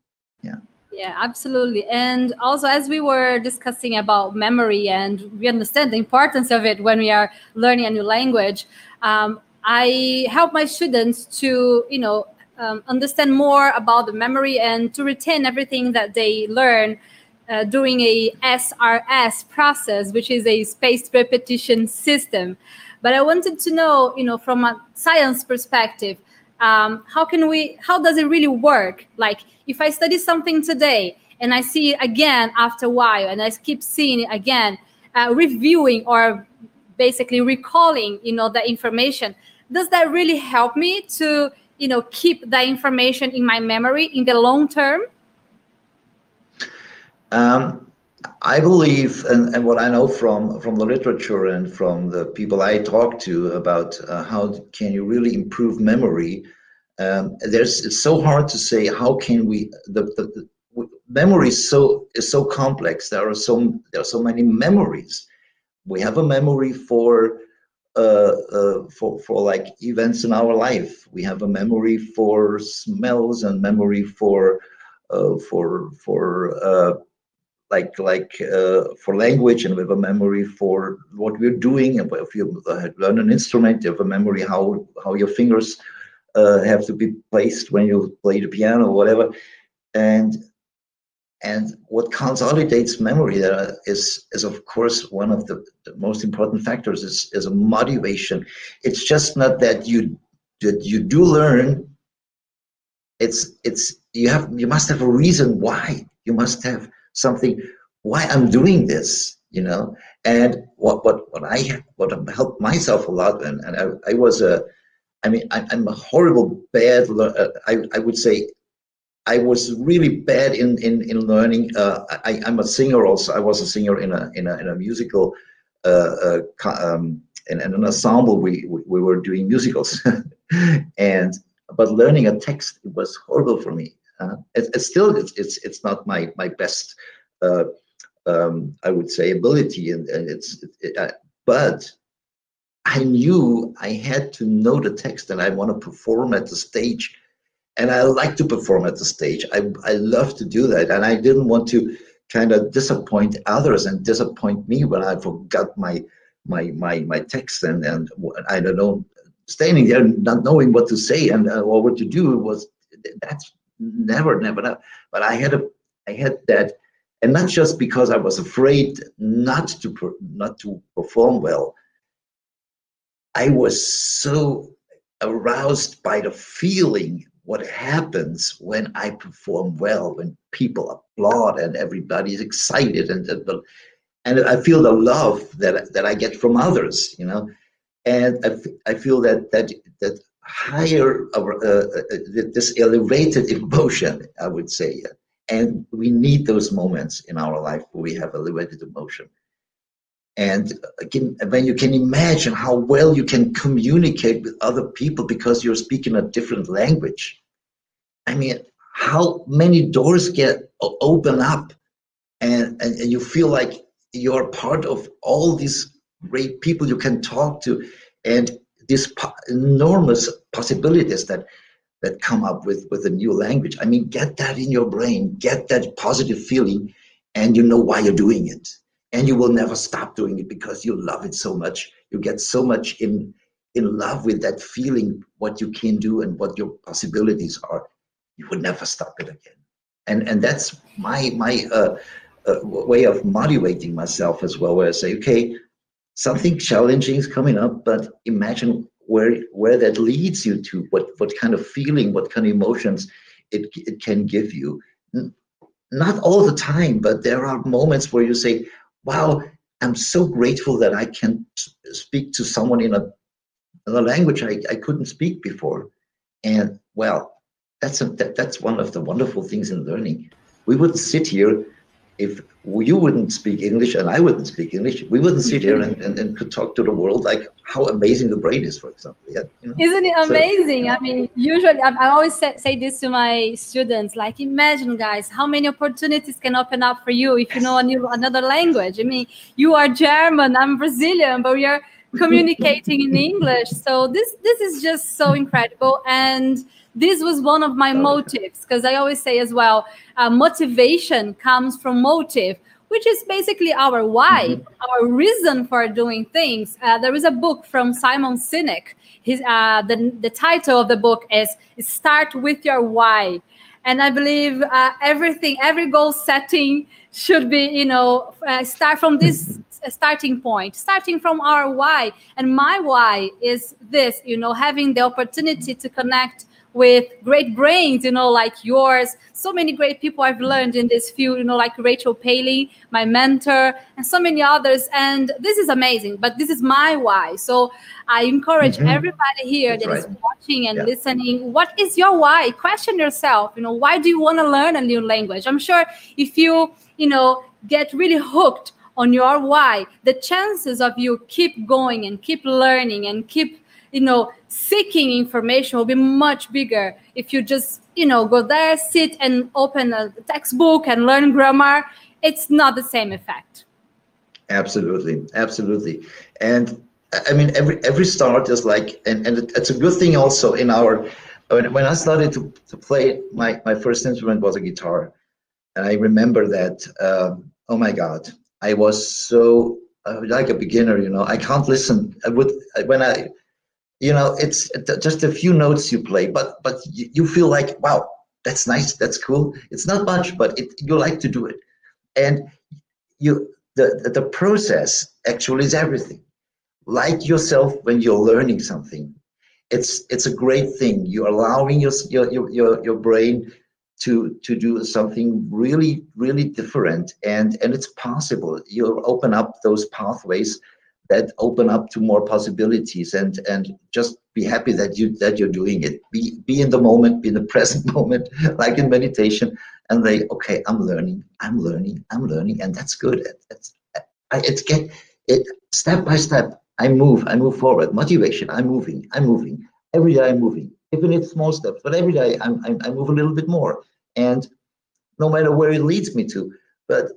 Yeah. Yeah, absolutely. And also, as we were discussing about memory, and we understand the importance of it when we are learning a new language, um, I help my students to, you know, um, understand more about the memory and to retain everything that they learn uh, doing a SRS process, which is a spaced repetition system. But I wanted to know, you know, from a science perspective, um, how can we how does it really work? Like if i study something today and i see it again after a while and i keep seeing it again uh, reviewing or basically recalling you know the information does that really help me to you know keep that information in my memory in the long term? Um, I believe, and, and what I know from from the literature and from the people I talk to about uh, how can you really improve memory, um, there's it's so hard to say how can we the, the, the memory is so is so complex. There are so there are so many memories. We have a memory for uh, uh, for for like events in our life. We have a memory for smells and memory for uh, for for uh, like like uh, for language and we have a memory for what we're doing. And if you learn an instrument, you have a memory how how your fingers uh, have to be placed when you play the piano or whatever. And and what consolidates memory there is is of course one of the, the most important factors is is a motivation. It's just not that you that you do learn. It's it's you have you must have a reason why. You must have something why I'm doing this, you know. And what what what I what helped myself a lot, and, and I, I was a, I mean I, am a horrible bad. Uh, I I would say, I was really bad in in in learning. Uh, I I'm a singer also. I was a singer in a in a in a musical, uh, uh um, in, in an ensemble. We we were doing musicals, and but learning a text it was horrible for me. Uh, it, it's still it's, it's it's not my my best uh, um, I would say ability and, and it's it, uh, but I knew I had to know the text and I want to perform at the stage and I like to perform at the stage. I I love to do that and I didn't want to kind of disappoint others and disappoint me when I forgot my my my my text and and I don't know standing there not knowing what to say and uh, or what to do was that's never, never, never. But I had a, I had that, and not just because I was afraid not to not to perform well. I was so aroused by the feeling what happens when I perform well, when people applaud and everybody's excited, and and I feel the love that that I get from others, you know, and I, I feel that that that higher, uh, uh, this elevated emotion, I would say. And we need those moments in our life where we have elevated emotion. And again, when you can imagine how well you can communicate with other people because you're speaking a different language. I mean, how many doors get open up and, and you feel like you're part of all these great people you can talk to. And these po- enormous possibilities that that come up with with a new language. I mean get that in your brain get that positive feeling and you know why you're doing it. And you will never stop doing it because you love it so much. You get so much in in love with that feeling what you can do and what your possibilities are. You would never stop it again. And and that's my my uh, uh, way of motivating myself as well where i say okay something challenging is coming up, but imagine where where that leads you to, what what kind of feeling, what kind of emotions it it can give you. Not all the time, but there are moments where you say, "Wow, I'm so grateful that I can speak to someone in a, in a language I, I couldn't speak before," and well, that's a, that, that's one of the wonderful things in learning. We wouldn't sit here if you wouldn't speak English and I wouldn't speak English, we wouldn't sit here and, and, and could talk to the world like how amazing the brain is, for example. Yeah, you know? Isn't it amazing? So, I mean, usually I, I always say, say, this to my students, like imagine guys, how many opportunities can open up for you if you know a new, another language. I mean, you are German, I'm Brazilian, but we are communicating in English. So this this is just so incredible. And this was one of my motives because I always say as well, uh, motivation comes from motive, which is basically our why, mm-hmm. our reason for doing things. Uh, there is a book from Simon Sinek. His uh, the the title of the book is "Start with Your Why," and I believe uh, everything, every goal setting should be, you know, uh, start from this starting point, starting from our why. And my why is this, you know, having the opportunity to connect with great brains, you know, like yours. So many great people I've learned in this field, you know, like Rachel Paley, my mentor, and so many others. And this is amazing, but this is my why. So I encourage mm-hmm. everybody here That's that right. is watching and yeah. listening. What is your why? Question yourself, you know, why do you want to learn a new language? I'm sure if you, you know, get really hooked on your why, the chances of you keep going and keep learning and keep you know seeking information will be much bigger if you just you know go there sit and open a textbook and learn grammar. It's not the same effect. Absolutely. Absolutely. And i mean every every start is like and, and it's a good thing also in our when, i started to, to play my my first instrument was a guitar. And i remember that um, oh my god i was so uh, like a beginner you know i can't listen. I would when i you know it's just a few notes you play but but you feel like wow that's nice that's cool. It's not much but it, you like to do it. And you the the process actually is everything. Like yourself when you're learning something. It's it's a great thing. You're allowing your your your, your brain to to do something really really different and and it's possible. You open up those pathways that open up to more possibilities and and just be happy that you that you're doing it. Be be in the moment be in the present moment like in meditation and they okay i'm learning i'm learning i'm learning and that's good. It's it's get it step by step i move i move forward. Motivation i'm moving i'm moving. Every day i'm moving even if small steps but every day I'm, I'm i move a little bit more. And no matter where it leads me to but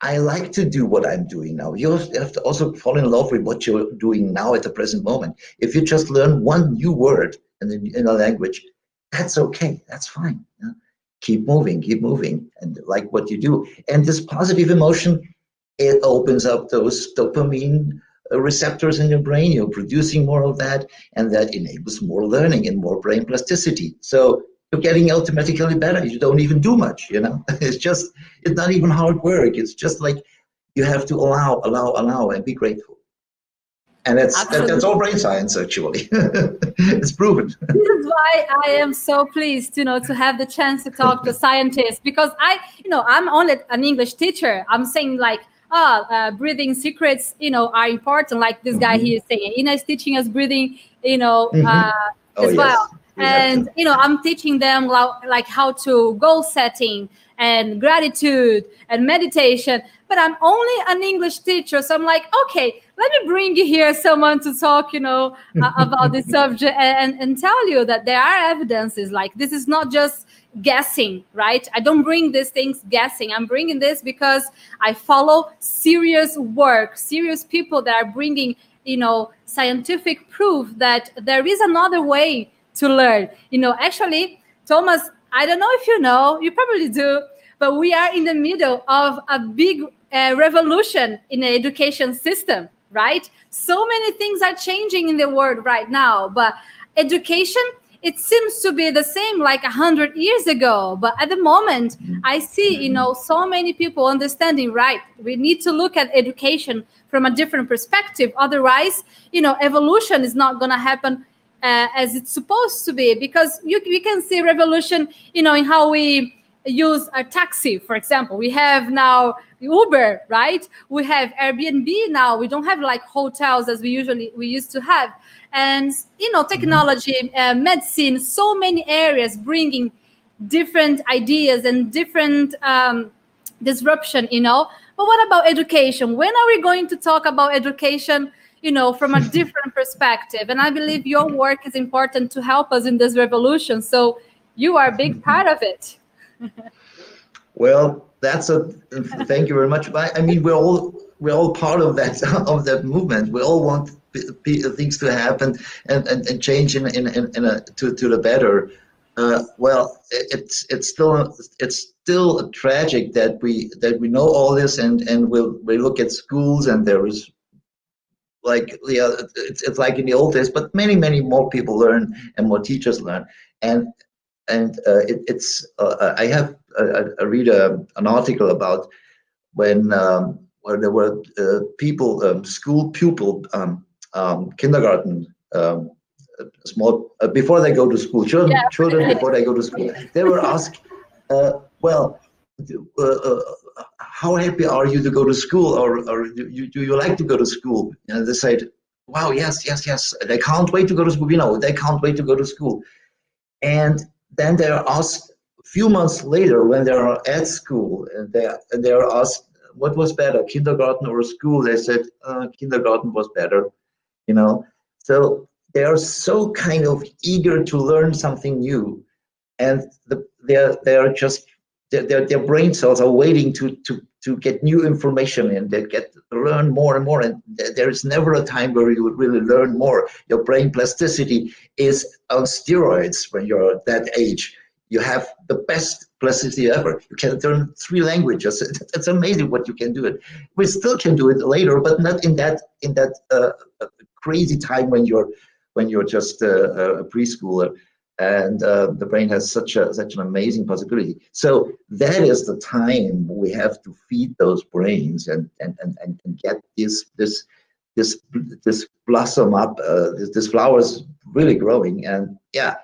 I like to do what I'm doing now. You have to also fall in love with what you're doing now at the present moment. If you just learn one new word in, in a language, that's okay. That's fine. Yeah? Keep moving, keep moving, and like what you do. And this positive emotion, it opens up those dopamine receptors in your brain. You're producing more of that, and that enables more learning and more brain plasticity. So you're getting automatically better. You don't even do much, you know. It's just it's not even hard work. It's just like you have to allow, allow, allow, and be grateful. And that's that, that's all brain science actually. it's proven. This is why I am so pleased, you know, to have the chance to talk to scientists because I, you know, I'm only an English teacher. I'm saying like ah, uh, breathing secrets, you know, are important. Like this guy mm-hmm. here is saying, Ina is teaching us breathing, you know, mm-hmm. uh, oh, as yes. well and you know i'm teaching them like how to goal setting and gratitude and meditation but i'm only an english teacher. So i'm like okay let me bring you here someone to talk you know about this subject and, and tell you that there are evidences. Like this is not just guessing right? I don't bring these things guessing. I'm bringing this because i follow serious work serious people that are bringing you know scientific proof that there is another way to learn. You know, actually, Thomas, I don't know if you know, you probably do, but we are in the middle of a big uh, revolution in the education system, right? So many things are changing in the world right now, but education it seems to be the same like a hundred years ago but at the moment i see you know so many people understanding right we need to look at education from a different perspective otherwise you know evolution is not going to happen uh, as it's supposed to be because you, we can see revolution you know in how we use a taxi for example. We have now uber right? We have airbnb now. We don't have like hotels as we usually we used to have. And you know technology uh, medicine so many areas bringing different ideas and different um, disruption you know. But what about education? When are we going to talk about education you know from a different perspective. And i believe your work is important to help us in this revolution. So you are a big part of it. Well that's a thank you very much. I mean we're all we're all part of that of that movement. We all want things to happen and, and, and change in, in, in a, to, to the better. Uh, well it's it's still it's still tragic that we that we know all this and and we'll we look at schools and there is like yeah, it's, it's like in the old days, but many, many more people learn and more teachers learn. And and uh, it, it's uh, I have I, I read a, an article about when um, where there were uh, people, um, school pupil, um, um kindergarten um, small uh, before they go to school. Children, yeah. children before they go to school, they were asked, uh, "Well, uh, uh, how happy are you to go to school, or, or do, you, do you like to go to school?" And they said, "Wow, yes, yes, yes. They can't wait to go to school. You know, they can't wait to go to school." And then they are asked a few months later when they are at school, and they they are asked, "What was better, kindergarten or school?" They said, uh, "Kindergarten was better." You know, so they are so kind of eager to learn something new, and the, they're they're just their, their brain cells are waiting to to to get new information and get learn more and more. And there is never a time where you would really learn more. Your brain plasticity is on steroids when you're that age. You have the best plasticity ever. You can learn three languages. It's amazing what you can do it. We still can do it later but not in that in that uh, uh crazy time when you're when you're just uh, uh, a, a preschooler and uh, the brain has such a such an amazing possibility. So that is the time we have to feed those brains and and and, and get this this this this blossom up uh, this, this flowers really growing. And yeah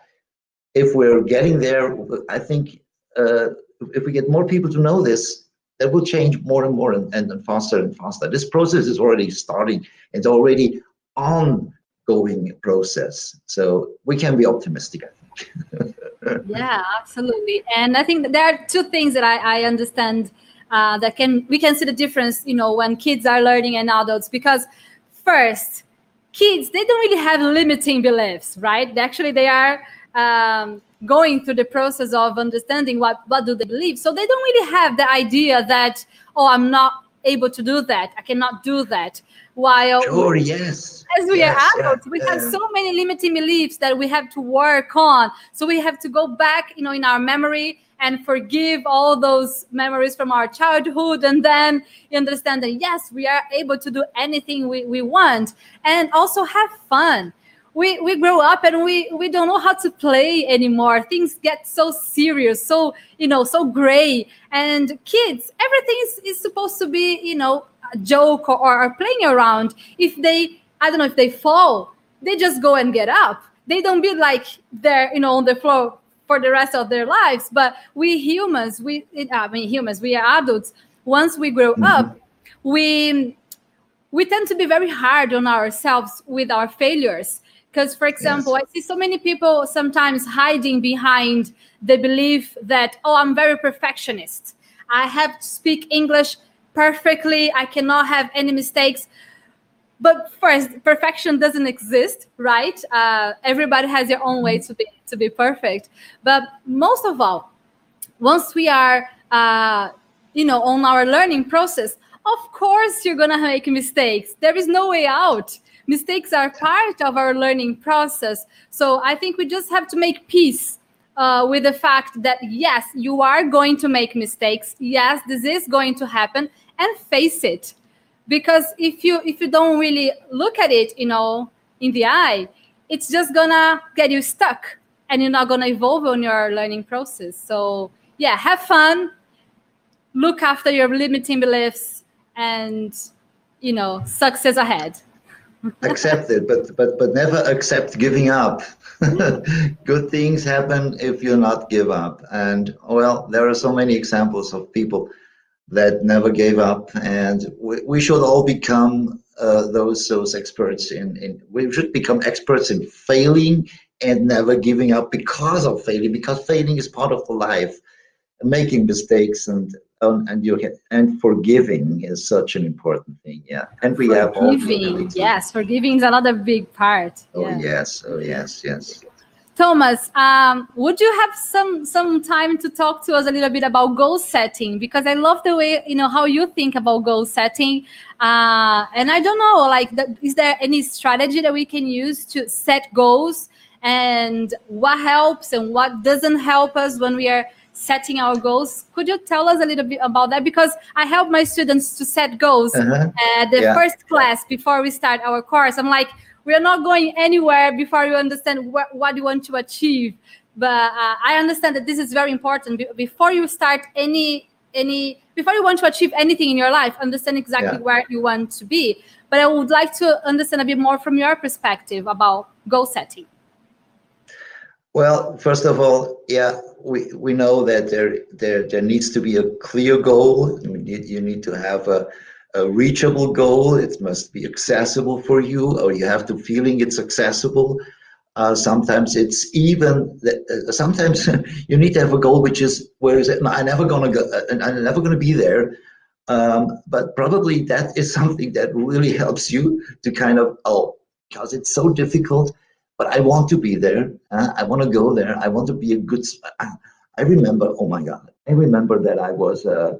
if we're getting there i think uh, if we get more people to know this that will change more and more and, and, and faster and faster. This process is already starting. It's already ongoing process. So we can be optimistic yeah, absolutely. And I think there are two things that I, I understand uh, that can we can see the difference, you know, when kids are learning and adults. Because first, kids they don't really have limiting beliefs, right? Actually, they are um, going through the process of understanding what what do they believe. So they don't really have the idea that oh, I'm not able to do that. I cannot do that. While sure, yes, as we yes, are adults, yeah, we have so many limiting beliefs that we have to work on. So we have to go back, you know, in our memory and forgive all those memories from our childhood and then you understand that yes we are able to do anything we, we want and also have fun. We we grow up and we we don't know how to play anymore. Things get so serious so you know so gray. And kids everything is, is supposed to be you know joke or, or playing around if they i don't know if they fall they just go and get up they don't be like they're you know on the floor for the rest of their lives but we humans we i mean humans we are adults once we grow mm-hmm. up we we tend to be very hard on ourselves with our failures because, for example, yes. I see so many people sometimes hiding behind the belief that, oh, I'm very perfectionist. I have to speak English perfectly. I cannot have any mistakes. But first, perfection doesn't exist, right? Uh, everybody has their own way to be to be perfect. But most of all, once we are, uh, you know, on our learning process, of course you're gonna make mistakes. There is no way out mistakes are part of our learning process. So I think we just have to make peace uh, with the fact that yes, you are going to make mistakes. Yes, this is going to happen, and face it. Because if you if you don't really look at it, you know, in the eye, it's just gonna get you stuck, and you're not gonna evolve on your learning process. So yeah, have fun. Look after your limiting beliefs, and you know, success ahead accept it, but but but never accept giving up. Good things happen if you not give up. And well, there are so many examples of people that never gave up, and we, we should all become uh, those those experts in in. We should become experts in failing and never giving up because of failing, because failing is part of the life, making mistakes and um, and you can, and forgiving is such an important thing. Yeah, and we have forgiving. Yes, forgiving is another big part. Oh yeah. yes, oh yes, yes. Thomas, um, would you have some some time to talk to us a little bit about goal setting? Because I love the way you know how you think about goal setting, uh, and I don't know, like, the, is there any strategy that we can use to set goals, and what helps and what doesn't help us when we are setting our goals. Could you tell us a little bit about that? Because I help my students to set goals uh-huh. at the yeah. first class before we start our course. I'm like, we're not going anywhere before you understand what, what you want to achieve. But uh, I understand that this is very important. Be- before you start any any before you want to achieve anything in your life, understand exactly yeah. where you want to be. But I would like to understand a bit more from your perspective about goal setting. Well, first of all, yeah, we, we know that there, there there needs to be a clear goal. You need, you need to have a, a reachable goal. It must be accessible for you, or you have to feeling it's accessible. Uh, sometimes it's even uh, sometimes you need to have a goal which is where is it? I'm never gonna go. Uh, I'm never gonna be there. Um, but probably that is something that really helps you to kind of oh because it's so difficult but I want to be there. Uh, I want to go there. I want to be a good. I remember. Oh my God! I remember that I was. Uh,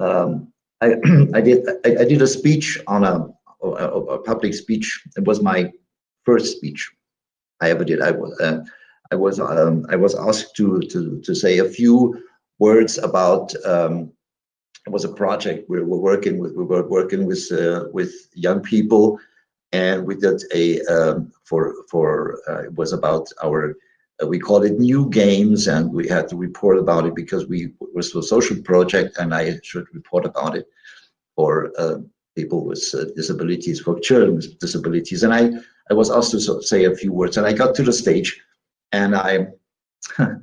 um, I I did I, I, did a speech on a, a, a, public speech. It was my first speech I ever did. I was uh, I was um, I was asked to to to say a few words about. Um, it was a project we were working with. We were working with uh, with young people and we did a um, for for uh, it was about our we called it new games and we had to report about it because we was a social project and I should report about it for uh, people with uh, disabilities for children with disabilities and I I was asked to say a few words and I got to the stage and I and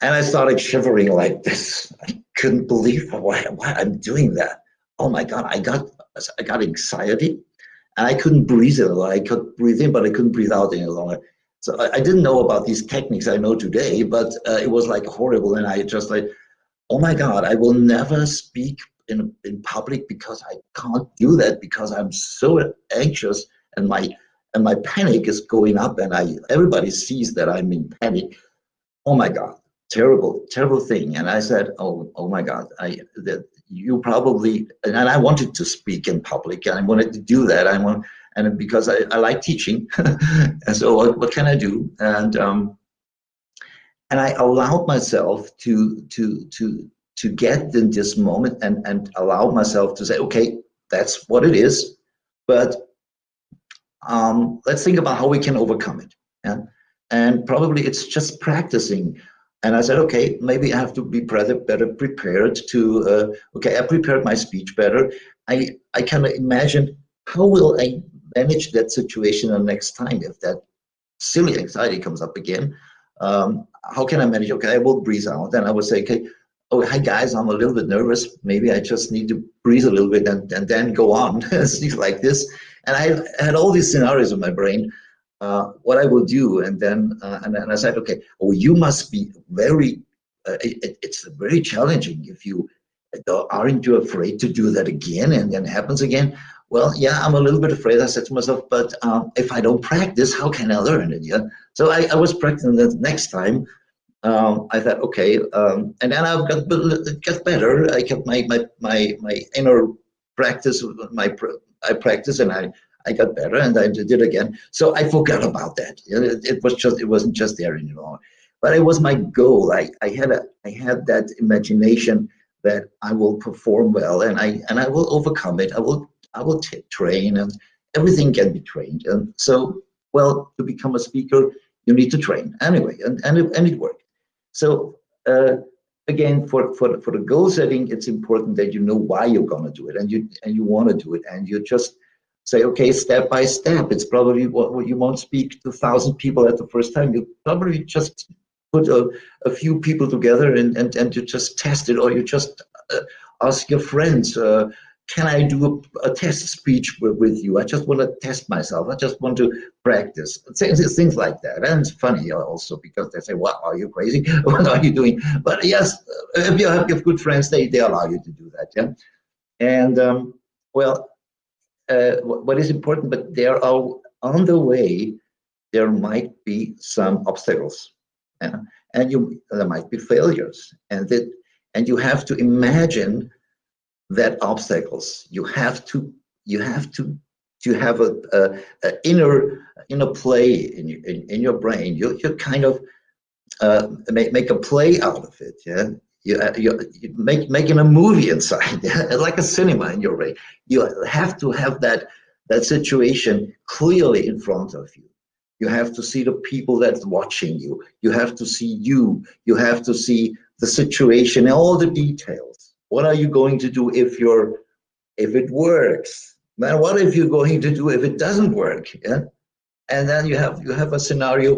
I started shivering like this I couldn't believe why, why I'm doing that oh my god I got I got anxiety and I couldn't breathe it. I could breathe in, but I couldn't breathe out any longer. So I, I didn't know about these techniques I know today, but uh, it was like horrible. And I just like, oh my God, I will never speak in, in public because I can't do that because I'm so anxious and my and my panic is going up and I everybody sees that I'm in panic. Oh my God, terrible, terrible thing. And I said, oh, oh my God, I that you probably and I wanted to speak in public and I wanted to do that. I want and because I, I like teaching, and so what, what can I do? And um, and I allowed myself to to to to get in this moment and and allow myself to say, okay, that's what it is, but um, let's think about how we can overcome it. Yeah? And probably it's just practicing and I said, okay, maybe I have to be better, prepared to, uh, okay, I prepared my speech better. I, I can imagine how will I manage that situation the next time if that silly anxiety comes up again. Um, how can I manage? Okay, I will breathe out. And I will say, okay, oh, hi guys, I'm a little bit nervous. Maybe I just need to breathe a little bit and, and then go on, things like this. And I had all these scenarios in my brain uh, what I will do. And then, uh, and then I said, okay, oh, you must be very, uh, it, it's very challenging if you aren't you afraid to do that again and then happens again. Well, yeah, I'm a little bit afraid. I said to myself, but um, if I don't practice, how can I learn it? Yeah. So I, I was practicing the next time. Um, I thought, okay, um, and then I got got better. I kept my my my my inner practice. My I practice and I I got better and I did it again. So I forgot about that. It, it was just it wasn't just there anymore. But it was my goal. I, I had a I had that imagination that I will perform well and I and I will overcome it. I will I will train and everything can be trained. And so well to become a speaker you need to train anyway and and it, and it worked. So uh, again for for for the goal setting it's important that you know why you're going to do it and you and you want to do it and you just say, okay, step by step. It's probably what, what you won't speak to thousand people at the first time. You probably just put a, a few people together and, and, and you just test it, or you just uh, ask your friends, uh, can I do a, a test speech with, with, you? I just want to test myself. I just want to practice. Things, things like that. And it's funny also because they say, well, are you crazy? what are you doing? But yes, if you have, you have good friends, they, they allow you to do that. Yeah. And um, well, uh, what is important, but there are on the way, there might be some obstacles, yeah? and you there might be failures, and that and you have to imagine that obstacles. You have to you have to to have a, a, a inner inner play in your in, in your brain. You you kind of uh, make make a play out of it. Yeah, you, uh, you, you make making a movie inside yeah? like a cinema in your brain you have to have that that situation clearly in front of you you have to see the people that's watching you you have to see you you have to see the situation all the details what are you going to do if you're if it works man what if you're going to do if it doesn't work yeah and then you have you have a scenario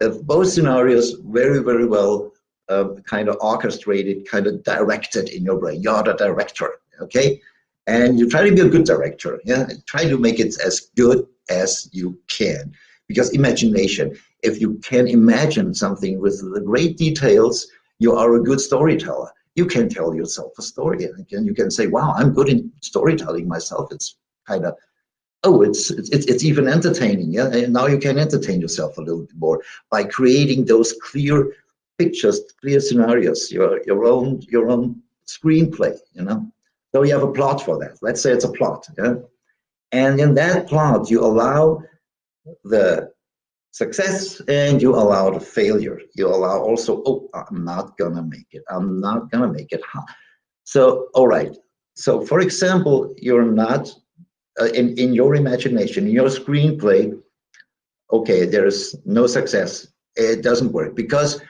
uh, both scenarios very, very well uh, kind of orchestrated, kind of directed in your brain. You're the director, okay? And you try to be a good director. Yeah, try to make it as good as you can. Because imagination, if you can imagine something with the great details, you are a good storyteller. You can tell yourself a story, and you can say, "Wow, I'm good in storytelling myself." It's kind of oh, it's, it's it's even entertaining. Yeah, and now you can entertain yourself a little bit more by creating those clear pictures, clear scenarios, your your own your own screenplay. You know, so you have a plot for that. Let's say it's a plot. Yeah, and in that plot, you allow the success and you allow the failure. You allow also, oh, I'm not gonna make it. I'm not gonna make it. So, all right. So, for example, you're not uh, in, in your imagination, in your screenplay, okay, there's no success. It doesn't work because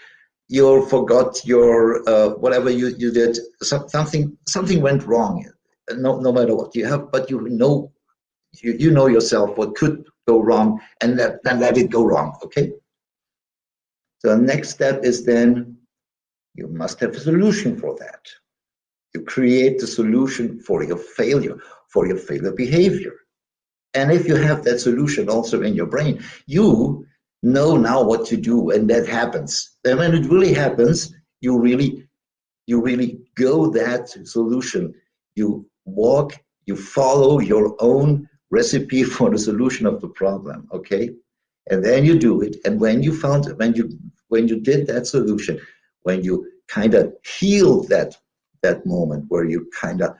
you forgot your uh, whatever you, you did. something something went wrong. No, no matter what you have, but you know, you, you know yourself what could go wrong, and let then let it go wrong. Okay. So the next step is then you must have a solution for that. You create the solution for your failure for your failure behavior. And if you have that solution also in your brain, you know now what to do and that happens. And when it really happens, you really you really go that solution. You walk, you follow your own recipe for the solution of the problem, okay? And then you do it. And when you found when you when you did that solution, when you kind of healed that that moment where you kind of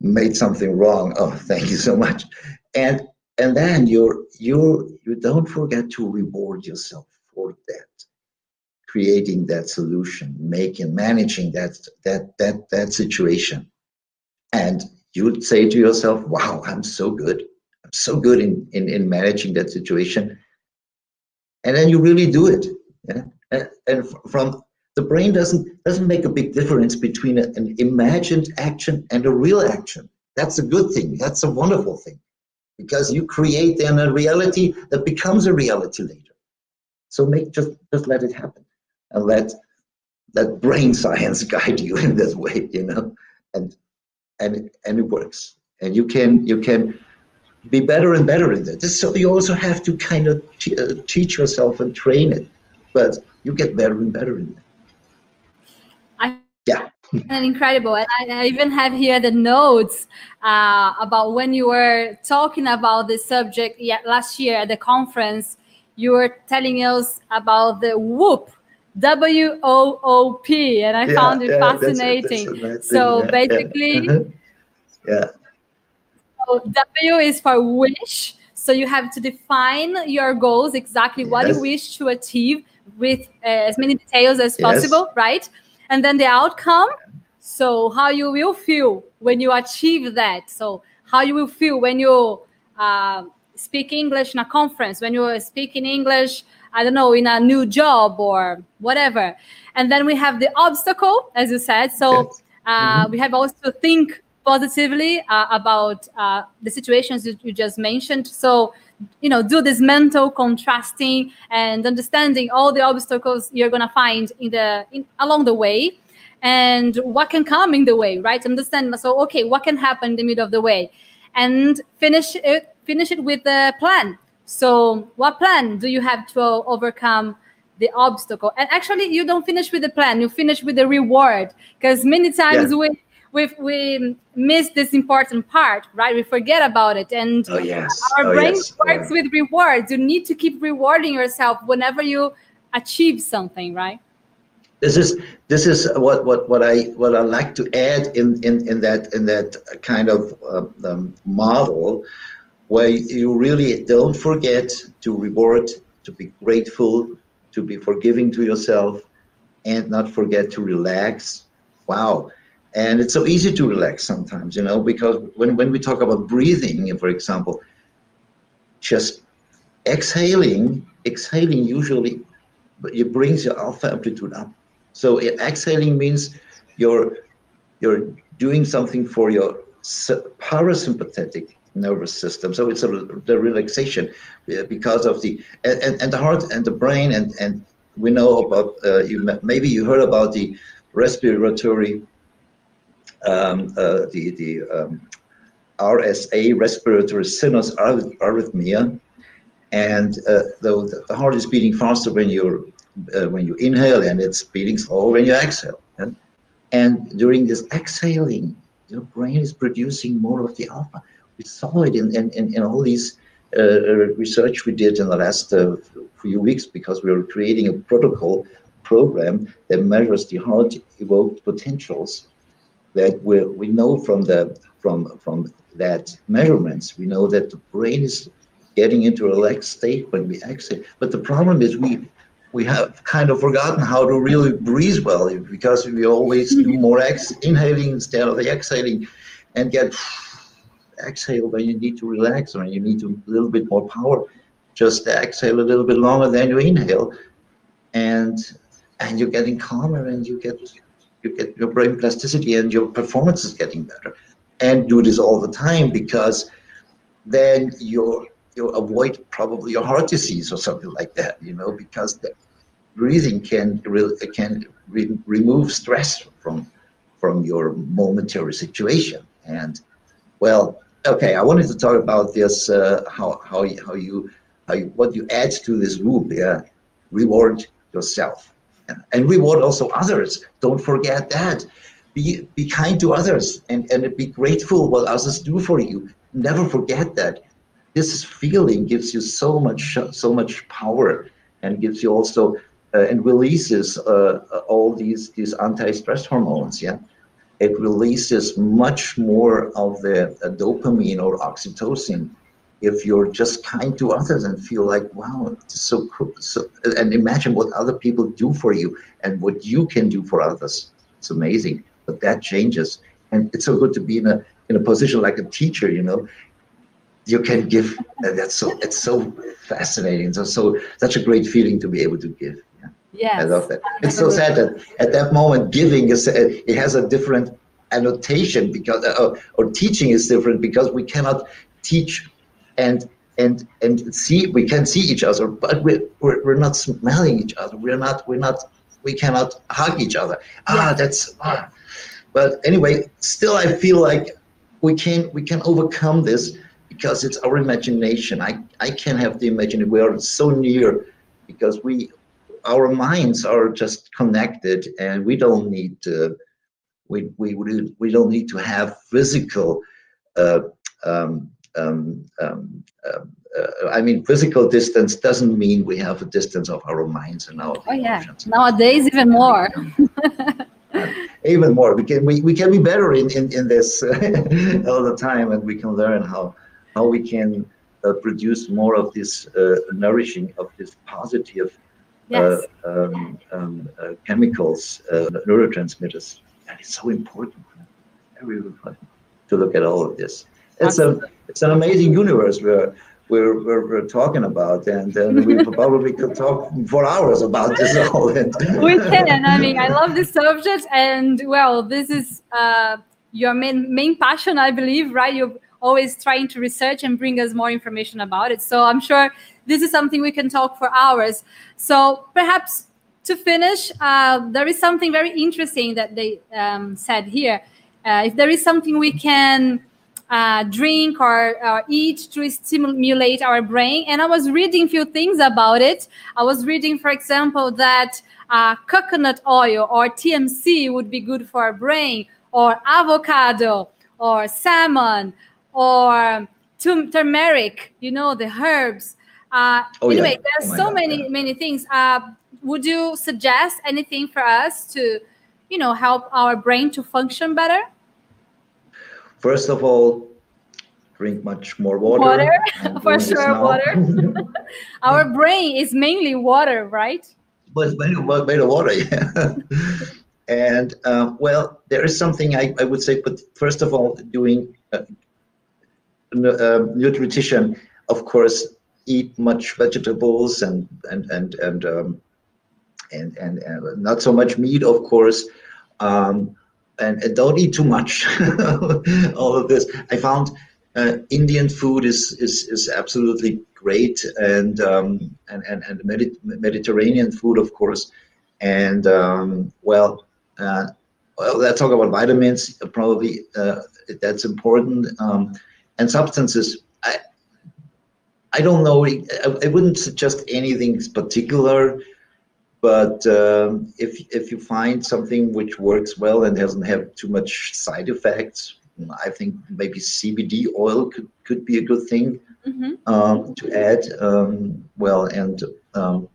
made something wrong. Oh, thank you so much. And and then you're you're you don't forget to reward yourself for that creating that solution making managing that that that that situation and you would say to yourself wow i'm so good so good in in, in managing that situation. And then you really do it yeah? and, and from the brain doesn't doesn't make a big difference between an imagined action and a real action. That's a good thing. That's a wonderful thing. Because you create then a reality that becomes a reality later. So make just just let it happen. And let let brain science guide you in this way you know? And and and it works. And you can you can be better and better in that. So you also have to kind of uh, teach yourself and train it but you get better and better in that. Yeah. And incredible. And I, I, even have here the notes uh, about when you were talking about the subject yeah, last year at the conference you were telling us about the whoop w-o-o-p and i yeah, found it yeah, fascinating. that's that's so yeah, basically yeah so w is for wish so you have to define your goals exactly what yes. you wish to achieve with uh, as many details as yes. possible right and then the outcome so how you will feel when you achieve that so how you will feel when you uh, speak english in a conference when you speak in english i don't know in a new job or whatever and then we have the obstacle as you said so yes. uh, mm-hmm. we have also think positively uh, about uh, the situations that you just mentioned. So you know do this mental contrasting and understanding all the obstacles you're going to find in the in, along the way and what can come in the way right? Understand so okay what can happen in the middle of the way and finish it finish it with the plan. So what plan do you have to overcome the obstacle? And actually you don't finish with the plan you finish with the reward. Because many times yeah. we we we miss this important part, right? We forget about it, and oh, yes. our oh, brain yes. works yeah. with rewards. You need to keep rewarding yourself whenever you achieve something, right? This is this is what what what I what I like to add in in in that in that kind of uh, um, model, where you really don't forget to reward, to be grateful, to be forgiving to yourself, and not forget to relax. Wow and it's so easy to relax sometimes, you know, because when, when we talk about breathing, for example, just exhaling, exhaling usually it brings your alpha amplitude up. So exhaling means you're you're doing something for your parasympathetic nervous system. So it's a, the relaxation because of the and, and the heart and the brain and and we know about uh, you maybe you heard about the respiratory um, uh, the the um, RSA respiratory sinus arrhythmia, and uh, the, the heart is beating faster when you uh, when you inhale and it's beating slower when you exhale. And, and during this exhaling, your brain is producing more of the alpha. We saw it in, in, in, in all these uh, research we did in the last uh, few weeks because we were creating a protocol program that measures the heart evoked potentials that we we know from the from from that measurements. We know that the brain is getting into a relaxed state when we exhale. But the problem is we we have kind of forgotten how to really breathe well because we always do mm-hmm. more ex- inhaling instead of exhaling and get exhale when you need to relax or you need to, a little bit more power. Just exhale a little bit longer than you inhale, and and you're getting calmer and you get you get your brain plasticity and your performance is getting better. And do this all the time because then you you avoid probably a heart disease or something like that. You know because the breathing can re- can re- remove stress from from your momentary situation and well okay, I wanted to talk about this, uh, how, how, how you, how you, what you add to this loop, yeah, reward yourself and, reward also others. Don't forget that. Be, be kind to others and, and be grateful what others do for you. Never forget that. This feeling gives you so much, so much power and gives you also, uh, and releases uh, all these, these anti-stress hormones, yeah it releases much more of the uh, dopamine or oxytocin if you're just kind to others and feel like wow it's so cool so, and imagine what other people do for you and what you can do for others. It's amazing but that changes. And it's so good to be in a in a position like a teacher you know? You can give and that's so it's so fascinating. So so such a great feeling to be able to give Yes. I love that. It's so sad that at that moment, giving is it has a different annotation because uh, or teaching is different because we cannot teach and and and see we can see each other, but we're we're, we're not smelling each other. We're not we're not we cannot hug each other. Ah, that's ah. But anyway, still I feel like we can we can overcome this because it's our imagination. I I can have the imagination. We are so near because we our minds are just connected and we don't need to we we we don't need to have physical uh, um, um, um, uh, I mean, physical distance doesn't mean we have a distance of our minds and our oh, emotions. Yeah. Nowadays, even more. even more. We can we, we can be better in in, in this all the time, and we can learn how how we can uh, produce more of this uh, nourishing of this positive yes. Uh, um, um, uh, chemicals, uh, neurotransmitters. And it's so important to look at all of this. It's a it's an amazing universe we're we're, we're, we're talking about, and, and we probably could talk for hours about this all. we can. I mean, I love this subject, and well, this is uh, your main main passion, I believe, right? You're always trying to research and bring us more information about it. So I'm sure this is something we can talk for hours. So perhaps to finish, uh, there is something very interesting that they um, said here. Uh, if there is something we can uh, drink or, or, eat to stimulate our brain, and I was reading a few things about it. I was reading, for example, that uh, coconut oil or TMC would be good for our brain, or avocado, or salmon, or turmeric. You know the herbs. Uh, oh, anyway, yeah. there's oh so God, many many things. Uh, would you suggest anything for us to, you know, help our brain to function better? First of all, drink much more water. Water, for sure, water. our brain is mainly water, right? But it's made, made of water, yeah. and um, well, there is something I, I would say, but first of all, doing uh, uh, nutrition, of course, eat much vegetables and and and and um, and, and, and not so much meat, of course. Um, and, and, don't eat too much. All of this, I found. uh, Indian food is, is is absolutely great, and um, and and, and Medi- Mediterranean food, of course, and um, well, uh, well, let's talk about vitamins. Probably uh, that's important, um, and substances. I I don't know. I, I wouldn't suggest anything particular but um, if if you find something which works well and doesn't have too much side effects, I think maybe CBD oil could, could be a good thing mm-hmm. um, to add. Um, well, and um,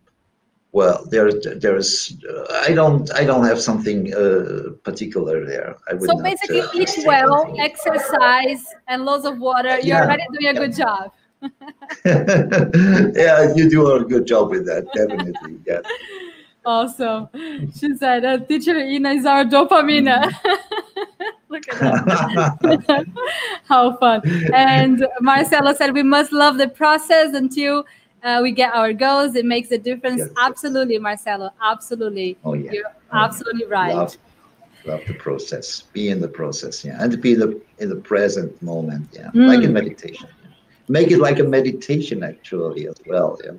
well, there there's uh, I don't I don't have something uh, particular there. I would so basically, uh, eat well, exercise, and lots of water. You're yeah. already doing a yeah. good job. yeah, you do a good job with that, definitely. Yeah. Awesome. She said, uh, Teacher Ina is our dopamine. Look at that. How fun. And Marcelo said, we must love the process until uh, we get our goals. It makes a difference. Yes. Absolutely, Marcelo. Absolutely. Oh, yeah. You're oh, absolutely right. Love, love, the process. Be in the process. Yeah. And to be in the, in the present moment. Yeah. Mm. Like in meditation. Make it like a meditation, actually, as well. Yeah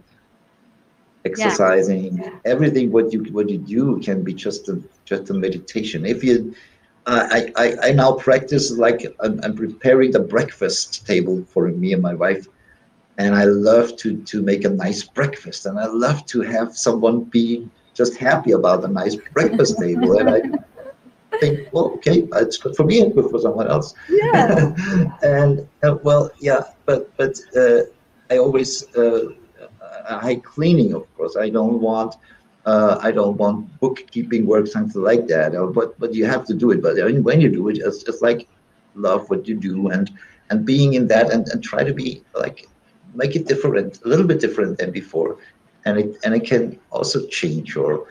exercising. Yeah. everything what you what you do can be just a just a meditation. If you I, I i now practice like I'm, I'm, preparing the breakfast table for me and my wife. And i love to to make a nice breakfast. And i love to have someone be just happy about a nice breakfast table. And i think well okay it's good for me and good for someone else. Yeah. And uh, well yeah but but uh, i always uh, high cleaning, of course. I don't want uh, I don't want bookkeeping work, something like that. Uh, but but you have to do it. But when you do it, it's just like love what you do and and being in that and, and try to be like make it different, a little bit different than before, and it and it can also change your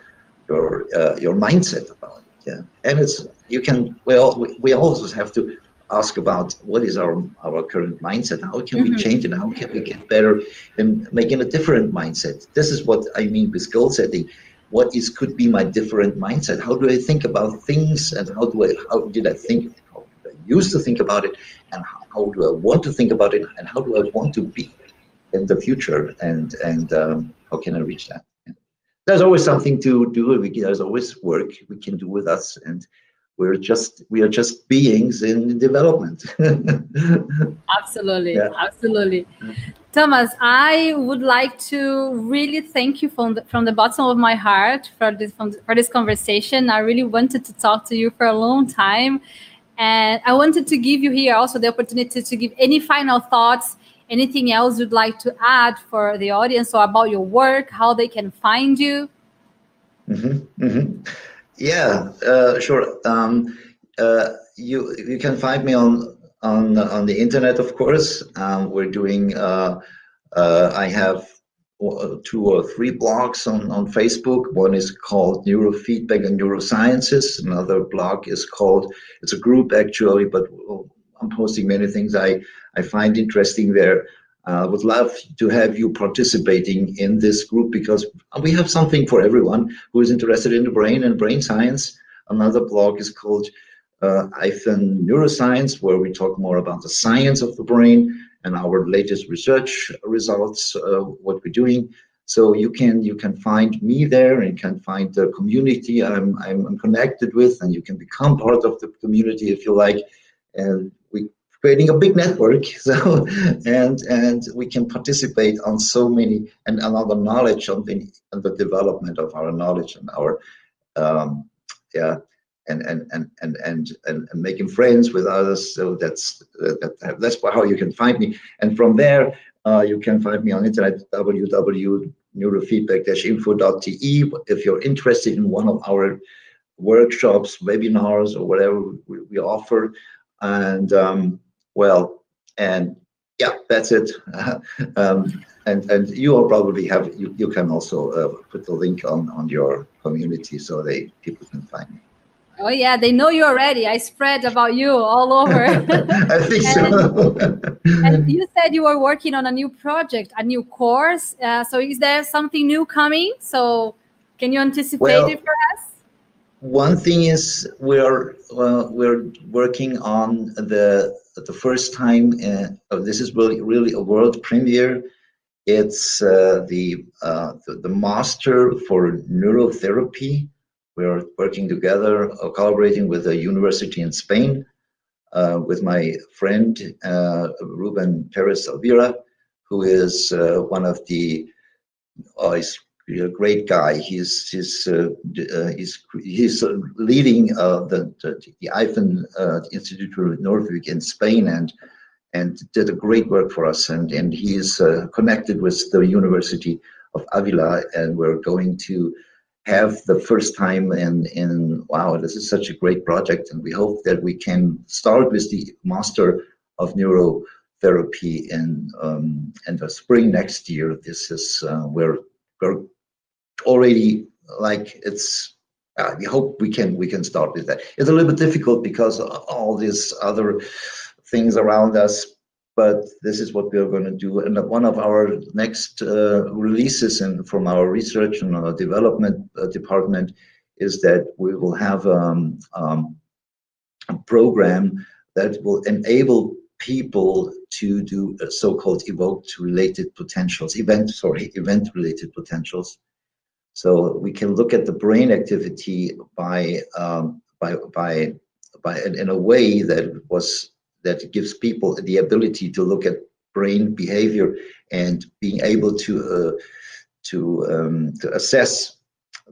your uh, your mindset about it. Yeah, and it's you can well we, we also have to ask about what is our our current mindset? How can mm-hmm. we change it? How can we get better in making a different mindset? This is what i mean with goal setting. What is could be my different mindset? How do i think about things and how do i how did i think how did i used to think about it? And how, how do i want to think about it? And how do i want to be in the future? And and um, how can i reach that? There's always something to do we, there's always work we can do with us. And we're just we are just beings in development. Absolutely yeah. absolutely. Thomas i would like to really thank you from the, from the bottom of my heart for this for this conversation. I really wanted to talk to you for a long time and i wanted to give you here also the opportunity to give any final thoughts anything else you'd like to add for the audience or about your work how they can find you. Mm-hmm, mm-hmm. Yeah, uh, sure. Um, uh, you you can find me on on on the internet, of course. Um, we're doing. Uh, uh I have two or three blogs on on Facebook. One is called Neurofeedback and Neurosciences. Another blog is called. It's a group actually, but I'm posting many things I I find interesting there. I uh, would love to have you participating in this group because we have something for everyone who is interested in the brain and brain science. Another blog is called uh, Neuroscience, where we talk more about the science of the brain and our latest research results, uh, what we're doing. So you can you can find me there and can find the community I'm, I'm connected with, and you can become part of the community if you like. And creating a big network so and and we can participate on so many and another knowledge on the, on the development of our knowledge and our um, yeah and and, and and and and making friends with others so that's that, that's how you can find me. And from there uh, you can find me on internet www.neurofeedback-info.de if you're interested in one of our workshops webinars or whatever we, we offer and um, well, and yeah, that's it. um, and and you will probably have you, you can also uh, put the link on on your community so they people can find me. Oh yeah, they know you already. I spread about you all over. I think and, so. and you said you were working on a new project, a new course. Uh, so is there something new coming? So can you anticipate well, it for us? One thing is we're uh, we're working on the the first time. Uh, this is really really a world premiere. It's uh, the, uh, the, the master for neurotherapy. We are working together, uh, collaborating with a university in Spain, uh, with my friend Ruben Perez Elvira, who is one of the oh, he's a great guy. He's he's uh, uh, he's he's leading uh, the the, the uh, Institute for Neurofeedback in Spain and and did a great work for us. And and he is uh, connected with the University of Avila, and we're going to have the first time in in wow, this is such a great project, and we hope that we can start with the master of neurotherapy in um, in the spring next year. This is uh, where we're already like it's uh, we hope we can we can start with that. It's a little bit difficult because all these other things around us but this is what we're going to do. And one of our next uh, releases in, from our research and our development uh, department is that we will have um, um, a program that will enable people to do so-called evoked related potentials event sorry event related potentials so we can look at the brain activity by um, by by by in a way that was that gives people the ability to look at brain behavior and being able to uh, to um, to assess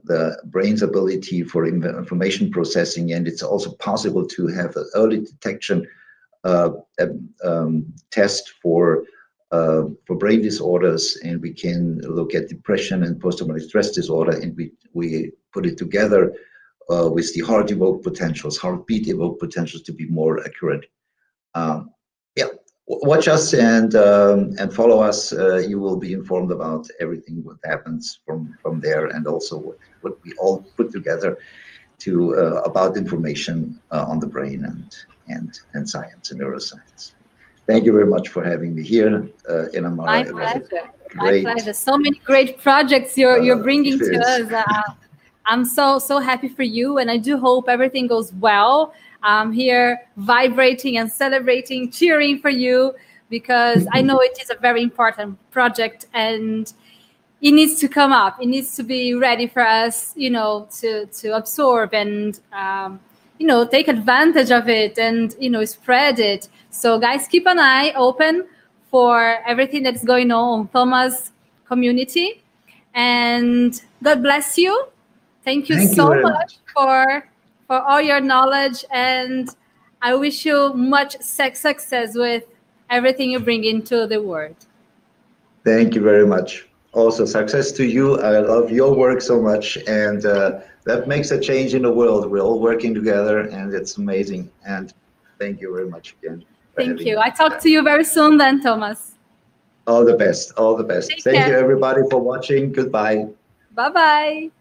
the brain's ability for information processing. And it's also possible to have an early detection uh, um, test for for brain disorders, and we can look at depression and post-traumatic stress disorder, and we we put it together uh, with the heart evoked potentials, heartbeat evoked potentials to be more accurate. Um, yeah, watch us and um, and follow us. Uh, you will be informed about everything what happens from from there, and also what, what we all put together to uh, about information uh, on the brain and and and science and neuroscience. Thank you very much for having me here uh, in Amara. My pleasure. My pleasure. So many great projects you're you're uh, bringing to us. Uh, I'm so so happy for you, and I do hope everything goes well. I'm here vibrating and celebrating, cheering for you because I know it is a very important project and it needs to come up. It needs to be ready for us, you know, to to absorb and um, you know take advantage of it and you know spread it. So guys keep an eye open for everything that's going on thomas community. And god bless you. Thank you thank so you much for for all your knowledge. And i wish you much success with everything you bring into the world. Thank you very much. Also success to you. I love your work so much. And uh, that makes a change in the world. We're all working together, and it's amazing. And thank you very much again. Thank you. I talk to you very soon, then, Thomas. All the best. All the best. Take thank care. you, everybody, for watching. Goodbye. Bye bye.